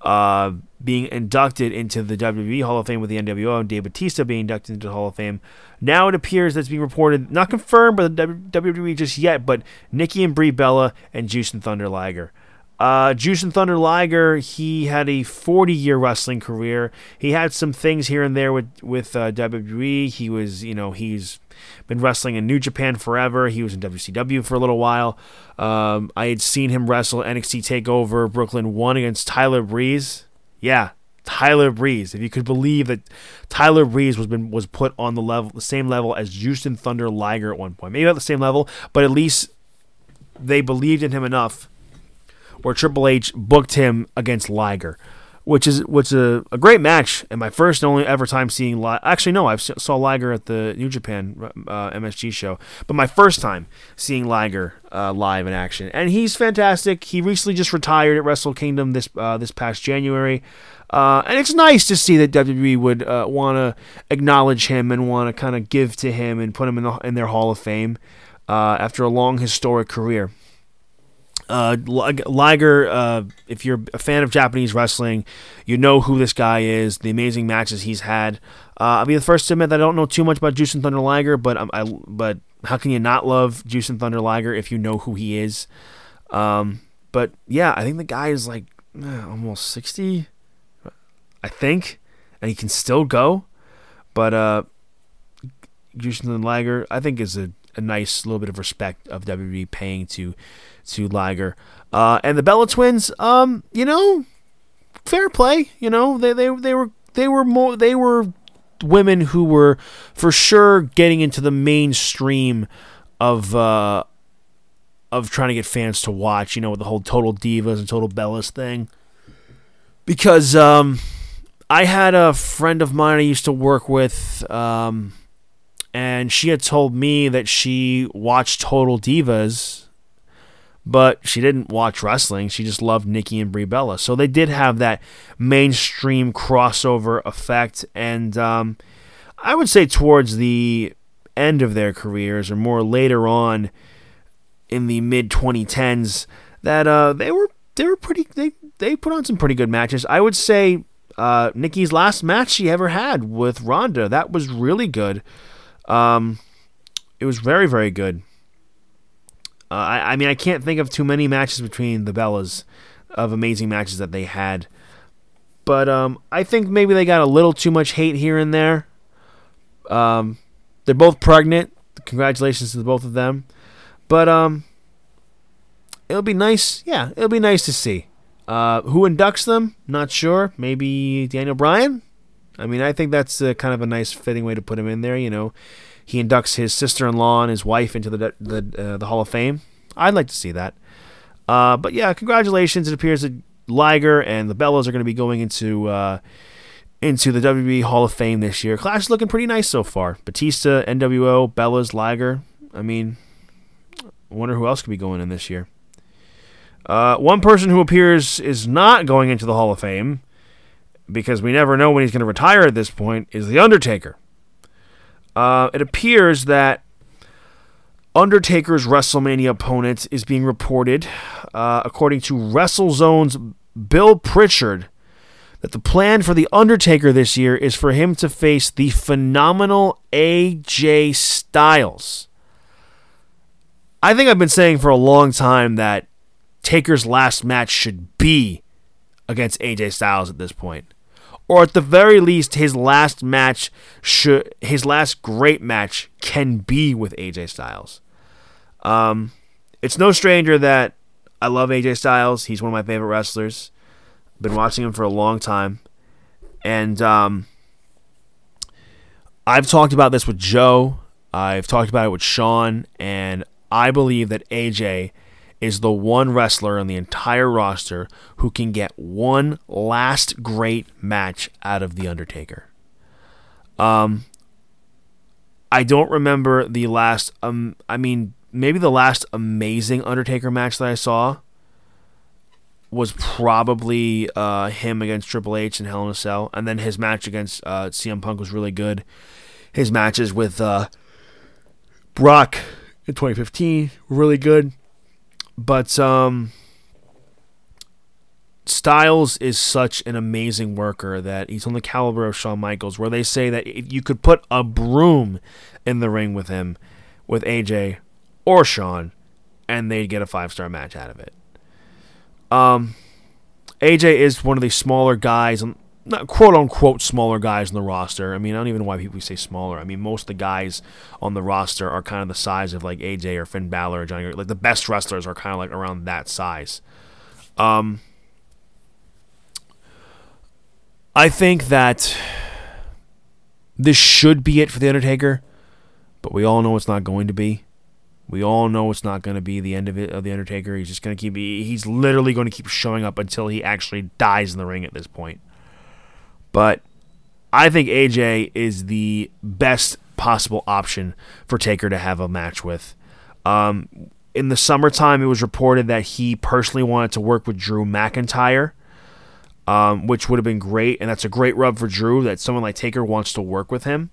uh, being inducted into the WWE Hall of Fame with the NWO, and Dave Batista being inducted into the Hall of Fame. Now it appears that's being reported, not confirmed by the WWE just yet, but Nikki and Brie Bella and Jushin Thunder Liger. Uh, Jushin Thunder Liger, he had a 40 year wrestling career. He had some things here and there with with uh, WWE. He was, you know, he's been wrestling in New Japan forever. He was in WCW for a little while. Um, I had seen him wrestle NXT Takeover Brooklyn One against Tyler Breeze. Yeah, Tyler Breeze. If you could believe that Tyler Breeze was been was put on the level, the same level as Jushin Thunder Liger at one point. Maybe not the same level, but at least they believed in him enough where Triple H booked him against Liger, which is which is a, a great match and my first and only ever time seeing Liger. Actually, no, I saw Liger at the New Japan uh, MSG show, but my first time seeing Liger uh, live in action, and he's fantastic. He recently just retired at Wrestle Kingdom this uh, this past January. Uh, and it's nice to see that WWE would uh, want to acknowledge him and want to kind of give to him and put him in, the, in their Hall of Fame uh, after a long historic career. Uh, Liger, uh, if you're a fan of Japanese wrestling, you know who this guy is, the amazing matches he's had. Uh, I'll be the first to admit that I don't know too much about Jushin Thunder Liger, but I, but how can you not love Jushin Thunder Liger if you know who he is? Um, but yeah, I think the guy is like eh, almost sixty, I think, and he can still go. But uh, Jushin Thunder Liger, I think, is a, a nice little bit of respect of WWE paying to to Liger. Uh, and the Bella twins, um, you know, fair play. You know, they they they were they were more they were women who were for sure getting into the mainstream of uh of trying to get fans to watch. You know, with the whole Total Divas and Total Bellas thing. Because um, I had a friend of mine I used to work with. Um, and she had told me that she watched Total Divas but she didn't watch wrestling. She just loved Nikki and Brie Bella. So they did have that mainstream crossover effect. And um, I would say towards the end of their careers, or more later on in the mid 2010s, that uh, they were they were pretty they they put on some pretty good matches. I would say uh, Nikki's last match she ever had with Ronda that was really good. Um, it was very very good. Uh, I, I mean, I can't think of too many matches between the Bellas of amazing matches that they had. But um, I think maybe they got a little too much hate here and there. Um, they're both pregnant. Congratulations to both of them. But um, it'll be nice. Yeah, it'll be nice to see. Uh, who inducts them? Not sure. Maybe Daniel Bryan. I mean, I think that's uh, kind of a nice fitting way to put him in there. You know, he inducts his sister-in-law and his wife into the the uh, the Hall of Fame. I'd like to see that. Uh, but yeah, congratulations! It appears that Liger and the Bellas are going to be going into uh, into the WWE Hall of Fame this year. Clash is looking pretty nice so far. Batista, NWO, Bellas, Liger. I mean, I wonder who else could be going in this year. Uh, one person who appears is not going into the Hall of Fame because we never know when he's going to retire at this point is The Undertaker. Uh, it appears that Undertaker's WrestleMania opponent is being reported, uh, according to WrestleZone's Bill Pritchard, that the plan for The Undertaker this year is for him to face the phenomenal AJ Styles. I think I've been saying for a long time that Taker's last match should be against AJ Styles at this point or at the very least, his last match should his last great match can be with AJ Styles. Um, it's no stranger that I love AJ Styles. He's one of my favorite wrestlers. Been watching him for a long time, and um, I've talked about this with Joe. I've talked about it with Sean, and I believe that AJ is the one wrestler on the entire roster who can get one last great match out of The Undertaker. Um, I don't remember the last, um, I mean, maybe the last amazing Undertaker match that I saw was probably uh, him against Triple H in Hell in a Cell, and then his match against uh, CM Punk was really good. His matches with uh, Brock in 2015 were really good, but um, Styles is such an amazing worker that he's on the caliber of Shawn Michaels, where they say that you could put a broom in the ring with him, with AJ or Shawn, and they'd get a five star match out of it. Um, AJ is one of the smaller guys, not quote unquote smaller guys on the roster. I mean, I don't even know why people say smaller. I mean, most of the guys on the roster are kind of the size of like AJ or Finn Balor or Johnny. Like the best wrestlers are kind of like around that size. Um, I think that this should be it for the Undertaker, but we all know it's not going to be. We all know it's not going to be the end of it of the Undertaker. He's just going to keep. He's literally going to keep showing up until he actually dies in the ring at this point. But I think AJ is the best possible option for Taker to have a match with. Um, in the summertime, it was reported that he personally wanted to work with Drew McIntyre, um, which would have been great, and that's a great rub for Drew that someone like Taker wants to work with him.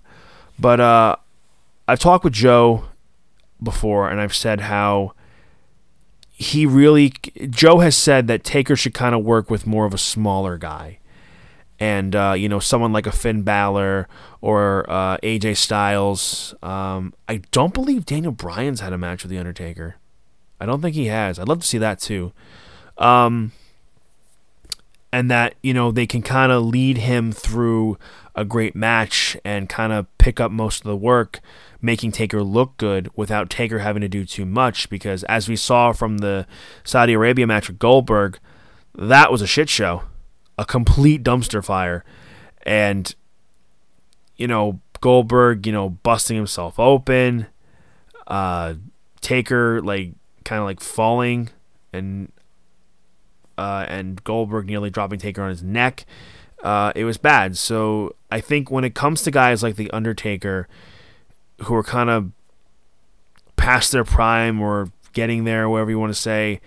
But uh, I've talked with Joe before, and I've said how he really Joe has said that Taker should kind of work with more of a smaller guy, and uh, you know someone like a Finn Balor or uh, AJ Styles. Um, I don't believe Daniel Bryan's had a match with the Undertaker. I don't think he has. I'd love to see that too. Um, and that you know they can kind of lead him through a great match and kind of pick up most of the work making Taker look good without Taker having to do too much. Because as we saw from the Saudi Arabia match with Goldberg, that was a shit show, a complete dumpster fire, and you know Goldberg, you know, busting himself open, uh, Taker like kind of like falling, and uh, and Goldberg nearly dropping Taker on his neck. Uh, it was bad. So I think when it comes to guys like the Undertaker who are kind of past their prime or getting there, whatever you want to say,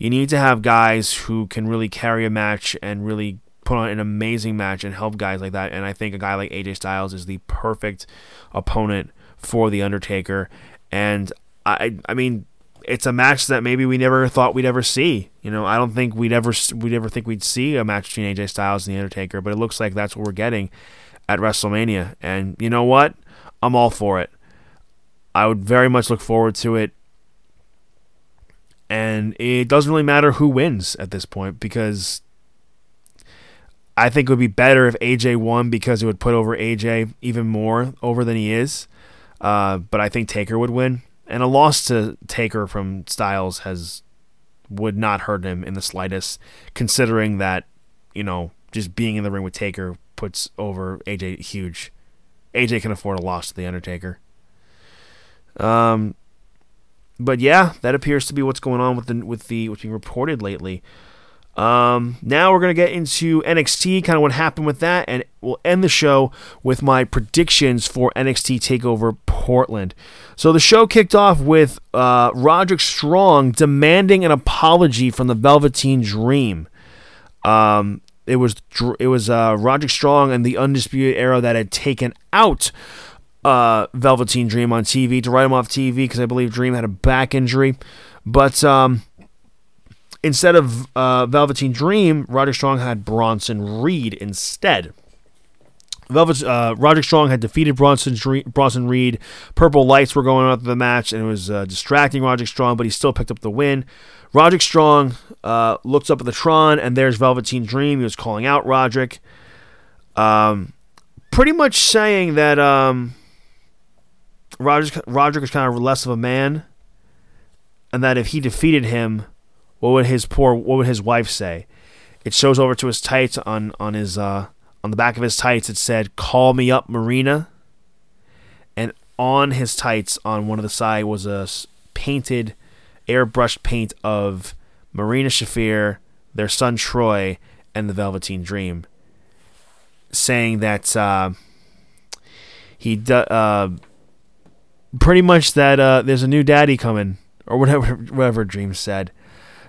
you need to have guys who can really carry a match and really put on an amazing match and help guys like that. And I think a guy like AJ Styles is the perfect opponent for the Undertaker. And I, I mean, it's a match that maybe we never thought we'd ever see. You know, I don't think we'd ever we'd ever think we'd see a match between AJ Styles and the Undertaker, but it looks like that's what we're getting at WrestleMania. And you know what? I'm all for it. I would very much look forward to it. And it doesn't really matter who wins at this point because I think it would be better if AJ won because it would put over AJ even more over than he is. Uh, but I think Taker would win. And a loss to Taker from Styles has would not hurt him in the slightest, considering that, you know, just being in the ring with Taker puts over AJ huge. AJ can afford a loss to The Undertaker. Um, but yeah, that appears to be what's going on with the with the what's being reported lately. Um, now we're gonna get into NXT, kind of what happened with that, and we'll end the show with my predictions for NXT Takeover Portland. So the show kicked off with uh, Roderick Strong demanding an apology from the Velveteen Dream. Um, it was it was uh, Roderick Strong and the Undisputed Era that had taken out uh, Velveteen Dream on TV to write him off TV because I believe Dream had a back injury. But um, instead of uh, Velveteen Dream, Roderick Strong had Bronson Reed instead. Velvet, uh, Roderick Strong had defeated Bronson, Bronson Reed. Purple lights were going on at the match, and it was uh, distracting Roderick Strong, but he still picked up the win. Roderick Strong uh, looks up at the Tron, and there's Velveteen Dream. He was calling out Roderick, um, pretty much saying that um, Roderick, Roderick is kind of less of a man, and that if he defeated him, what would his poor, what would his wife say? It shows over to his tights on on his uh, on the back of his tights. It said, "Call me up, Marina," and on his tights on one of the side was a painted airbrushed paint of Marina Shafir, their son Troy, and the Velveteen Dream, saying that uh, he uh, pretty much that uh, there's a new daddy coming or whatever <laughs> whatever Dream said.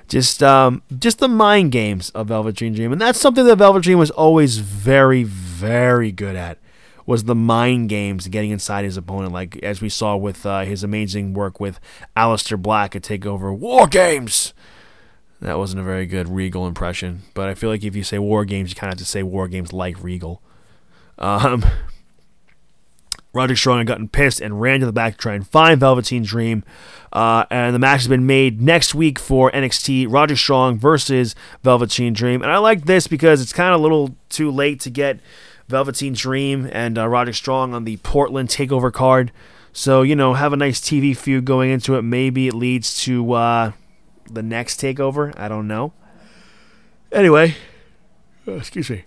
Just um, just the mind games of Velveteen Dream, and that's something that Velvet Dream was always very very good at. Was the mind games, getting inside his opponent, like as we saw with uh, his amazing work with Aleister Black at Takeover War Games. That wasn't a very good Regal impression, but I feel like if you say War Games, you kind of have to say War Games like Regal. Um, <laughs> Roderick Strong had gotten pissed and ran to the back to try and find Velveteen Dream. Uh, and the match has been made next week for NXT Roderick Strong versus Velveteen Dream. And I like this because it's kind of a little too late to get Velveteen Dream and uh, Roderick Strong on the Portland Takeover card. So, you know, have a nice TV feud going into it. Maybe it leads to uh, the next takeover. I don't know. Anyway, uh, excuse me.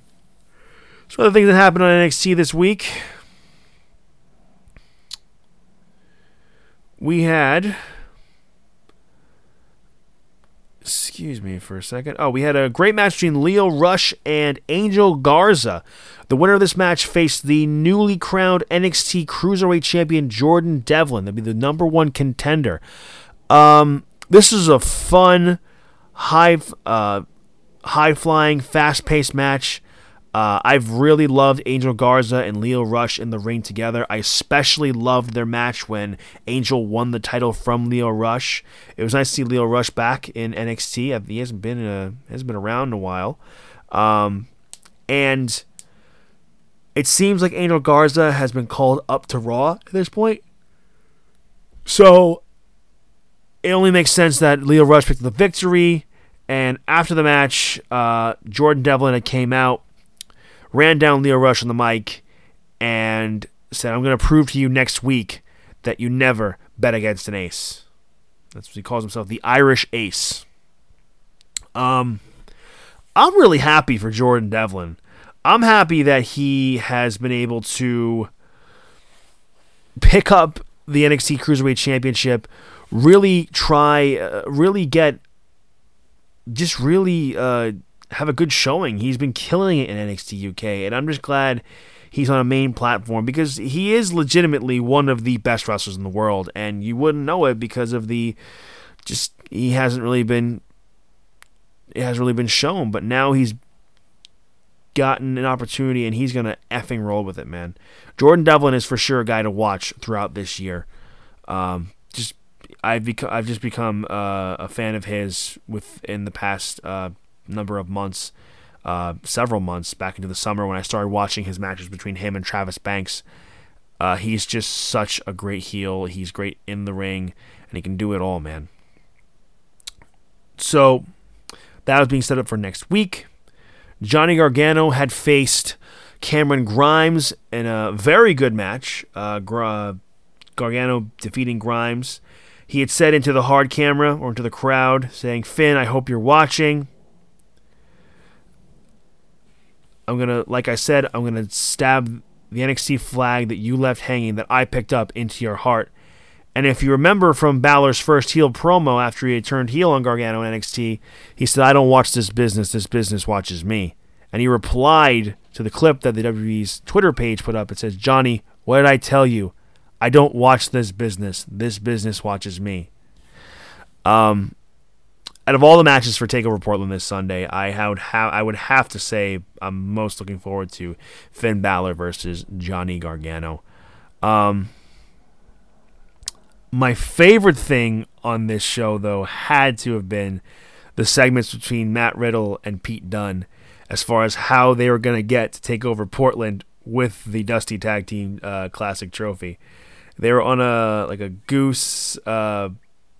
Some other things that happened on NXT this week. We had. Excuse me for a second. Oh, we had a great match between Lio Rush and Angel Garza. The winner of this match faced the newly crowned NXT Cruiserweight Champion Jordan Devlin. That'd be the number one contender. Um, this is a fun, high, uh, high flying, fast paced match. Uh, I've really loved Angel Garza and Lio Rush in the ring together. I especially loved their match when Angel won the title from Lio Rush. It was nice to see Lio Rush back in NXT. He hasn't been a, hasn't been around in a while, um, and it seems like Angel Garza has been called up to Raw at this point. So it only makes sense that Lio Rush picked the victory. And after the match, uh, Jordan Devlin had came out, ran down Lio Rush on the mic, and said, "I'm going to prove to you next week that you never bet against an ace." That's what he calls himself, the Irish Ace. Um, I'm really happy for Jordan Devlin. I'm happy that he has been able to pick up the NXT Cruiserweight Championship, really try, uh, really get, just really uh, have a good showing. He's been killing it in NXT UK, and I'm just glad he's on a main platform because he is legitimately one of the best wrestlers in the world, and you wouldn't know it because of the just he hasn't really been it hasn't really been shown, but now he's gotten an opportunity and he's gonna effing roll with it, man. Jordan Devlin is for sure a guy to watch throughout this year. Um, just I've become I've just become uh, a fan of his within the past uh, number of months, uh, several months back into the summer when I started watching his matches between him and Travis Banks. Uh, he's just such a great heel. He's great in the ring, and he can do it all, man. So that was being set up for next week. Johnny Gargano had faced Cameron Grimes in a very good match. Uh, Gar- Gargano defeating Grimes. He had said into the hard camera or into the crowd, saying, Finn, I hope you're watching. I'm to, like I said, I'm to stab the NXT flag that you left hanging that I picked up into your heart. And if you remember from Balor's first heel promo after he had turned heel on Gargano in NXT, he said, I don't watch this business, this business watches me. And he replied to the clip that the WWE's Twitter page put up. It says, Johnny, what did I tell you? I don't watch this business. This business watches me. Um, out of all the matches for Takeover Portland this Sunday, I would have I would have to say I'm most looking forward to Finn Balor versus Johnny Gargano. Um, my favorite thing on this show, though, had to have been the segments between Matt Riddle and Pete Dunne, as far as how they were going to get to take over Portland with the Dusty Tag Team uh, Classic Trophy. They were on a like a goose uh,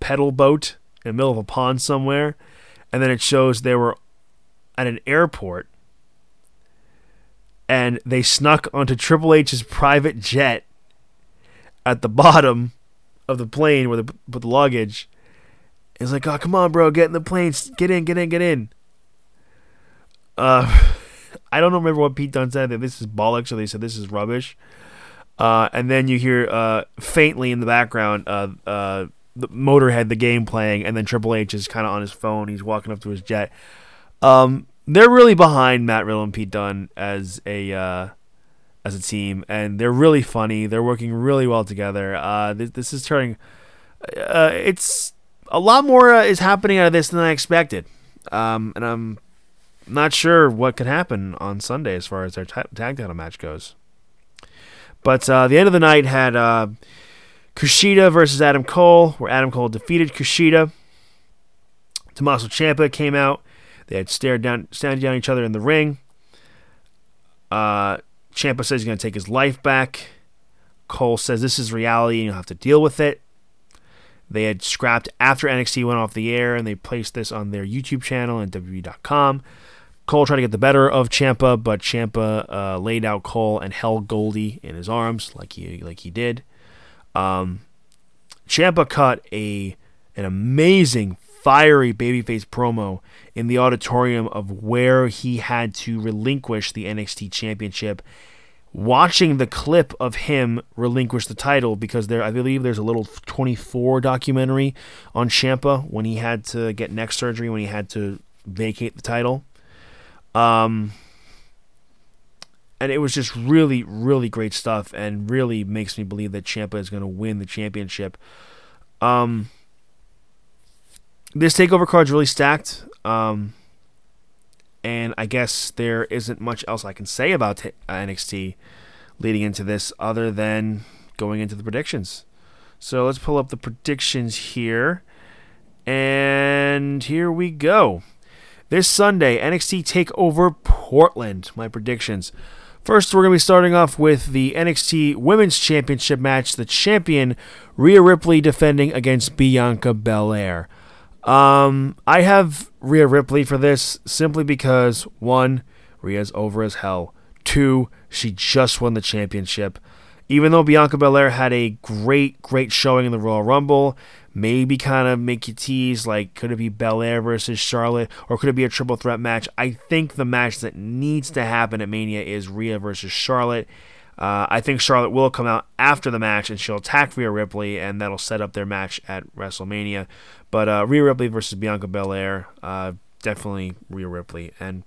pedal boat in the middle of a pond somewhere, and then it shows they were at an airport, and they snuck onto Triple H's private jet at the <laughs> bottom of the plane where they put the luggage. It's like, oh, come on, bro, get in the plane, get in, get in, get in. Uh, <laughs> I don't remember what Pete Dunne said this is bollocks, or they said this is rubbish. Uh, and then you hear uh, faintly in the background uh, uh, the Motorhead the game playing, and then Triple H is kind of on his phone. He's walking up to his jet. Um, they're really behind Matt Riddle and Pete Dunne as a uh, as a team, and they're really funny. They're working really well together. Uh, this, is turning. Uh, it's a lot more uh, is happening out of this than I expected, um, and I'm not sure what could happen on Sunday as far as their ta- tag title match goes. But uh, the end of the night had uh, Kushida versus Adam Cole, where Adam Cole defeated Kushida. Tommaso Ciampa came out. They had stared down, stared down each other in the ring. Uh, Ciampa says he's going to take his life back. Cole says this is reality and you'll have to deal with it. They had scrapped after NXT went off the air and they placed this on their YouTube channel and WWE.com. Cole tried to get the better of Ciampa, but Ciampa uh, laid out Cole and held Goldie in his arms like he like he did. Um, Ciampa cut a an amazing fiery babyface promo in the auditorium of where he had to relinquish the NXT championship. Watching the clip of him relinquish the title because there, I believe there's a little 24 documentary on Ciampa when he had to get neck surgery, when he had to vacate the title. Um, and it was just really, really great stuff, and really makes me believe that Ciampa is going to win the championship. Um, this takeover card's really stacked, um, and I guess there isn't much else I can say about NXT leading into this other than going into the predictions. So let's pull up the predictions here, and here we go. This Sunday, NXT Takeover Portland. My predictions. First, we're going to be starting off with the NXT Women's Championship match. The champion, Rhea Ripley, defending against Bianca Belair. Um, I have Rhea Ripley for this simply because one, Rhea's over as hell. Two, she just won the championship. Even though Bianca Belair had a great, great showing in the Royal Rumble, maybe kind of make you tease like could it be Belair versus Charlotte or could it be a triple threat match? I think the match that needs to happen at Mania is Rhea versus Charlotte. Uh, I think Charlotte will come out after the match and she'll attack Rhea Ripley, and that'll set up their match at WrestleMania. But uh, Rhea Ripley versus Bianca Belair, uh, definitely Rhea Ripley. And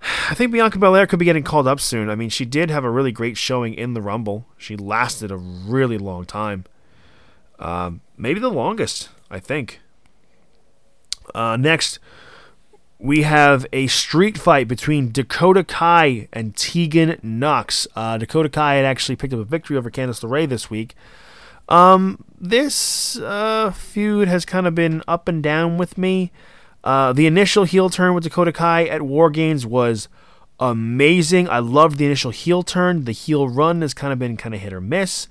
<sighs> I think Bianca Belair could be getting called up soon. I mean, she did have a really great showing in the Rumble. She lasted a really long time. Um, maybe the longest, I think. Uh, next, we have a street fight between Dakota Kai and Tegan Nox. Uh, Dakota Kai had actually picked up a victory over Candice LeRae this week. Um, this uh, feud has kind of been up and down with me. Uh, the initial heel turn with Dakota Kai at War Games was amazing. I loved the initial heel turn. The heel run has kind of been kind of hit or miss.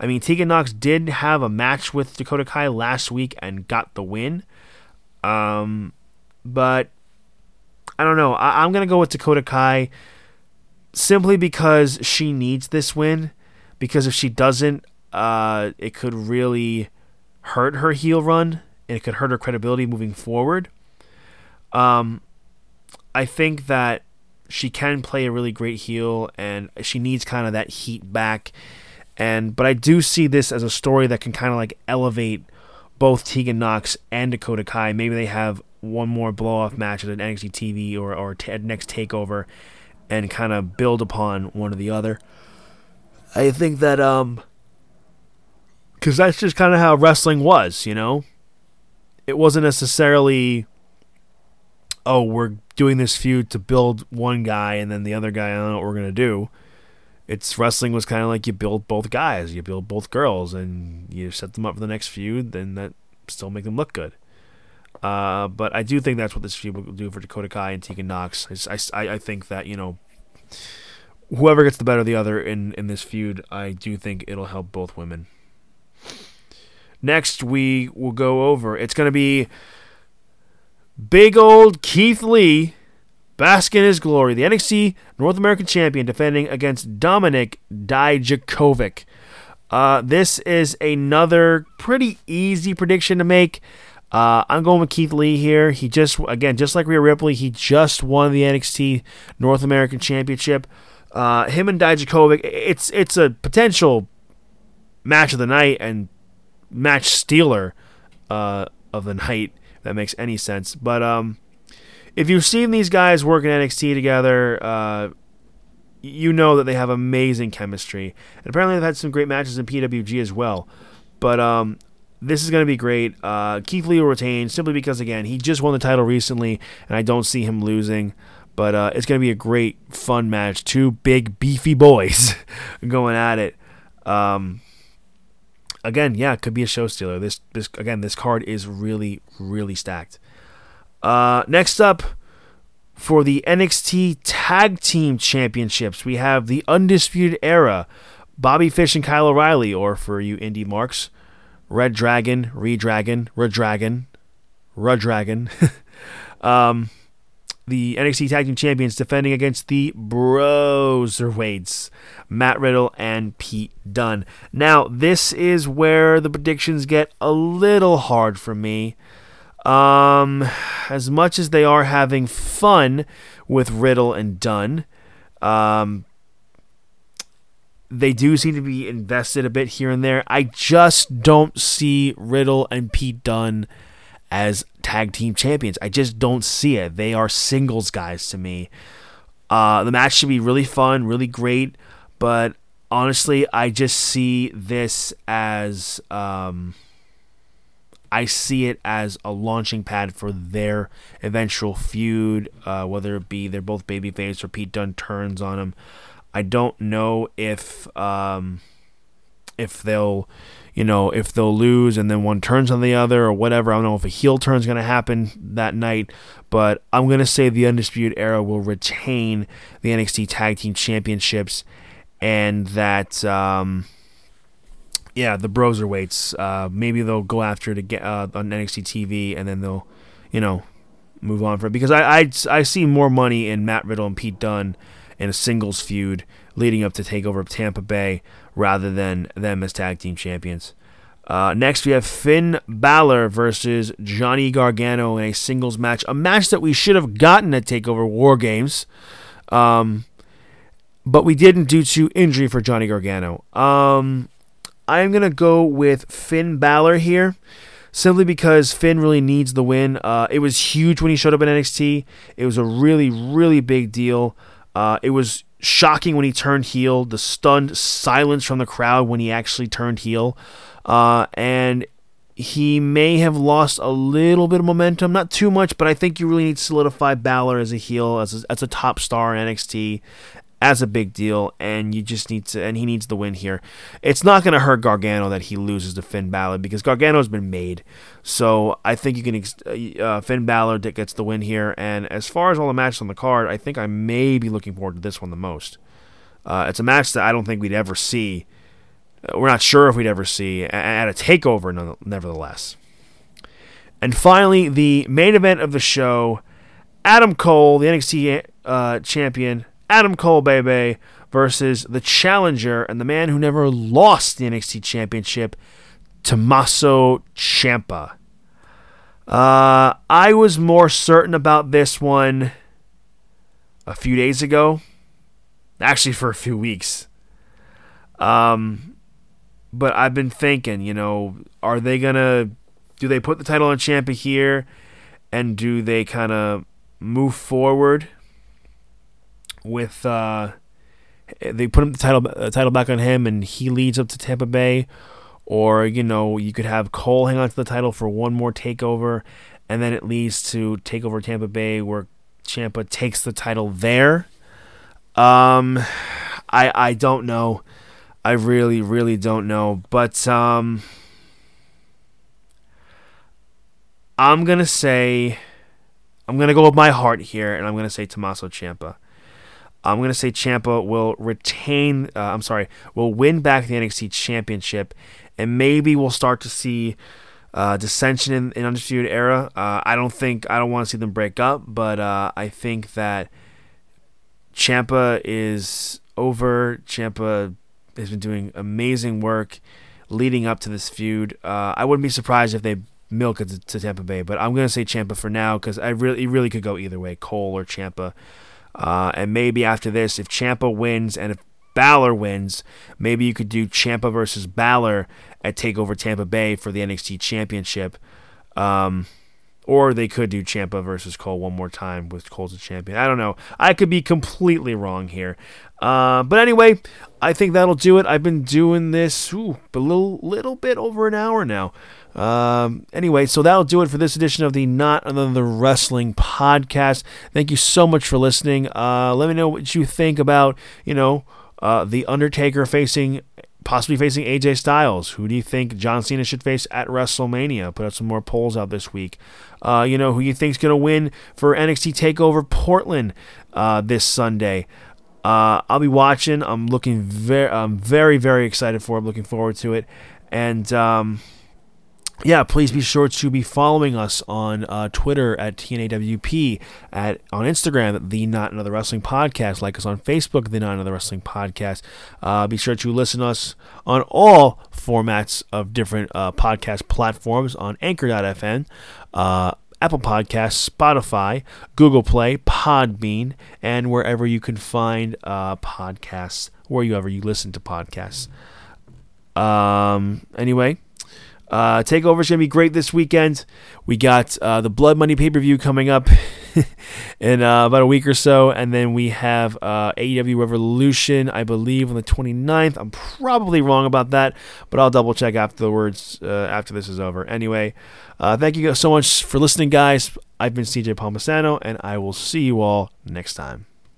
I mean, Tegan Nox did have a match with Dakota Kai last week and got the win. Um, but I don't know. I, am gonna go with Dakota Kai simply because she needs this win. Because if she doesn't, uh, it could really hurt her heel run and it could hurt her credibility moving forward. Um, I think that she can play a really great heel and she needs kind of that heat back. And but I do see this as a story that can kind of like elevate both Tegan Nox and Dakota Kai. Maybe they have one more blow off match at an NXT TV or or t- next takeover, and kind of build upon one or the other. I think that um, because that's just kind of how wrestling was, you know. It wasn't necessarily, oh, we're doing this feud to build one guy and then the other guy. I don't know what we're gonna do. It's wrestling was kind of like you build both guys, you build both girls, and you set them up for the next feud. Then that still make them look good. Uh, but I do think that's what this feud will do for Dakota Kai and Tegan Nox. I, I, I think that you know whoever gets the better of the other in in this feud, I do think it'll help both women. Next, we will go over. It's going to be big old Keith Lee, bask in his glory, the NXT North American Champion, defending against Dominik Dijakovic. Uh, this is another pretty easy prediction to make. Uh, I'm going with Keith Lee here. He just, again, just like Rhea Ripley, he just won the NXT North American Championship. Uh, him and Dijakovic, it's it's a potential match of the night, and match stealer uh, of the night. If that makes any sense. But um, if you've seen these guys work in NXT together, uh, you know that they have amazing chemistry. And apparently, they've had some great matches in PWG as well. But um, this is going to be great. Uh, Keith Lee will retain simply because, again, he just won the title recently, and I don't see him losing. But uh, it's going to be a great, fun match. Two big, beefy boys <laughs> going at it. Um, again, yeah, could be a show stealer. This, this again, this card is really, really stacked. Uh, next up, for the NXT Tag Team Championships, we have the Undisputed Era, Bobby Fish and Kyle O'Reilly, or for you indie marks, Red Dragon, Redragon, Redragon, Rudragon. <laughs> um, the NXT Tag Team Champions defending against the Broserweights, Matt Riddle and Pete Dunne. Now, this is where the predictions get a little hard for me. Um, as much as they are having fun with Riddle and Dunne, um, they do seem to be invested a bit here and there. I just don't see Riddle and Pete Dunne as tag team champions. I just don't see it. They are singles guys to me. Uh, the match should be really fun, really great, but honestly, I just see this as um, I see it as a launching pad for their eventual feud, uh, whether it be they're both babyface or Pete Dunne turns on him. I don't know if um, if they'll you know if they'll lose and then one turns on the other or whatever. I don't know if a heel turn's going to happen that night, but I'm going to say the Undisputed Era will retain the NXT Tag Team Championships and that. Um, yeah, the Broserweights. Uh, maybe they'll go after to get uh, on NXT TV, and then they'll, you know, move on for it. Because I, I, I see more money in Matt Riddle and Pete Dunne in a singles feud leading up to Takeover of Tampa Bay rather than them as tag team champions. Uh, next, we have Finn Balor versus Johnny Gargano in a singles match, a match that we should have gotten at Takeover War Games, um, but we didn't due to injury for Johnny Gargano. Um, I'm going to go with Finn Balor here simply because Finn really needs the win. Uh, it was huge when he showed up in NXT. It was a really, really big deal. Uh, it was shocking when he turned heel, the stunned silence from the crowd when he actually turned heel. Uh, and he may have lost a little bit of momentum, not too much, but I think you really need to solidify Balor as a heel, as a, as a top star in NXT, as a big deal, and you just need to, and he needs the win here. It's not going to hurt Gargano that he loses to Finn Balor because Gargano's been made. So I think you can, uh, Finn Balor that gets the win here. And as far as all the matches on the card, I think I may be looking forward to this one the most. Uh, it's a match that I don't think we'd ever see. Uh, we're not sure if we'd ever see at a takeover, nevertheless. And finally, the main event of the show Adam Cole, the NXT uh, champion, Adam Cole, baby, versus the challenger and the man who never lost the NXT Championship, Tommaso Ciampa. Uh, I was more certain about this one a few days ago, actually for a few weeks. Um, but I've been thinking, you know, are they gonna do they put the title on Ciampa here, and do they kind of move forward with uh, they put the title uh, title back on him, and he leads up to Tampa Bay, or you know you could have Cole hang on to the title for one more takeover, and then it leads to takeover Tampa Bay where Ciampa takes the title there. Um, I I don't know. I really really don't know, but um, I'm gonna say. I'm gonna go with my heart here, and I'm gonna say Tommaso Ciampa. I'm going to say Ciampa will retain. Uh, I'm sorry, will win back the NXT Championship, and maybe we'll start to see uh, dissension in, in Undisputed Era. Uh, I don't think I don't want to see them break up, but uh, I think that Ciampa is over. Ciampa has been doing amazing work leading up to this feud. Uh, I wouldn't be surprised if they milk it to, to Tampa Bay, but I'm going to say Ciampa for now because I really, it really could go either way, Cole or Ciampa. Uh, and maybe after this, if Ciampa wins and if Balor wins, maybe you could do Ciampa versus Balor at Takeover Tampa Bay for the NXT Championship. Um, or they could do Ciampa versus Cole one more time with Cole's a champion. I don't know. I could be completely wrong here. Uh, but anyway, I think that'll do it. I've been doing this ooh, a little, little bit over an hour now. Um, anyway, so that'll do it for this edition of the Not Another Wrestling podcast. Thank you so much for listening. Uh, let me know what you think about, you know, uh, the Undertaker facing possibly facing AJ Styles. Who do you think John Cena should face at WrestleMania? Put out some more polls out this week. Uh, you know who you think's gonna win for NXT Takeover Portland uh, this Sunday. Uh, I'll be watching. I'm looking very, I'm very, very excited for. it. I'm looking forward to it, and. Um, yeah, please be sure to be following us on uh, Twitter at TNAWP, at on Instagram the Not Another Wrestling Podcast, like us on Facebook, the Not Another Wrestling Podcast. Uh, be sure to listen to us on all formats of different uh, podcast platforms on Anchor.fm, uh, Apple Podcasts, Spotify, Google Play, Podbean, and wherever you can find uh, podcasts, wherever you listen to podcasts. Um, anyway. Uh, Takeover's going to be great this weekend. We got uh, the Blood Money pay per view coming up <laughs> in uh, about a week or so. And then we have uh, AEW Revolution, I believe, on the 29th. I'm probably wrong about that, but I'll double check afterwards uh, after this is over. Anyway, uh, thank you so much for listening, guys. I've been CJ Palmasano, and I will see you all next time.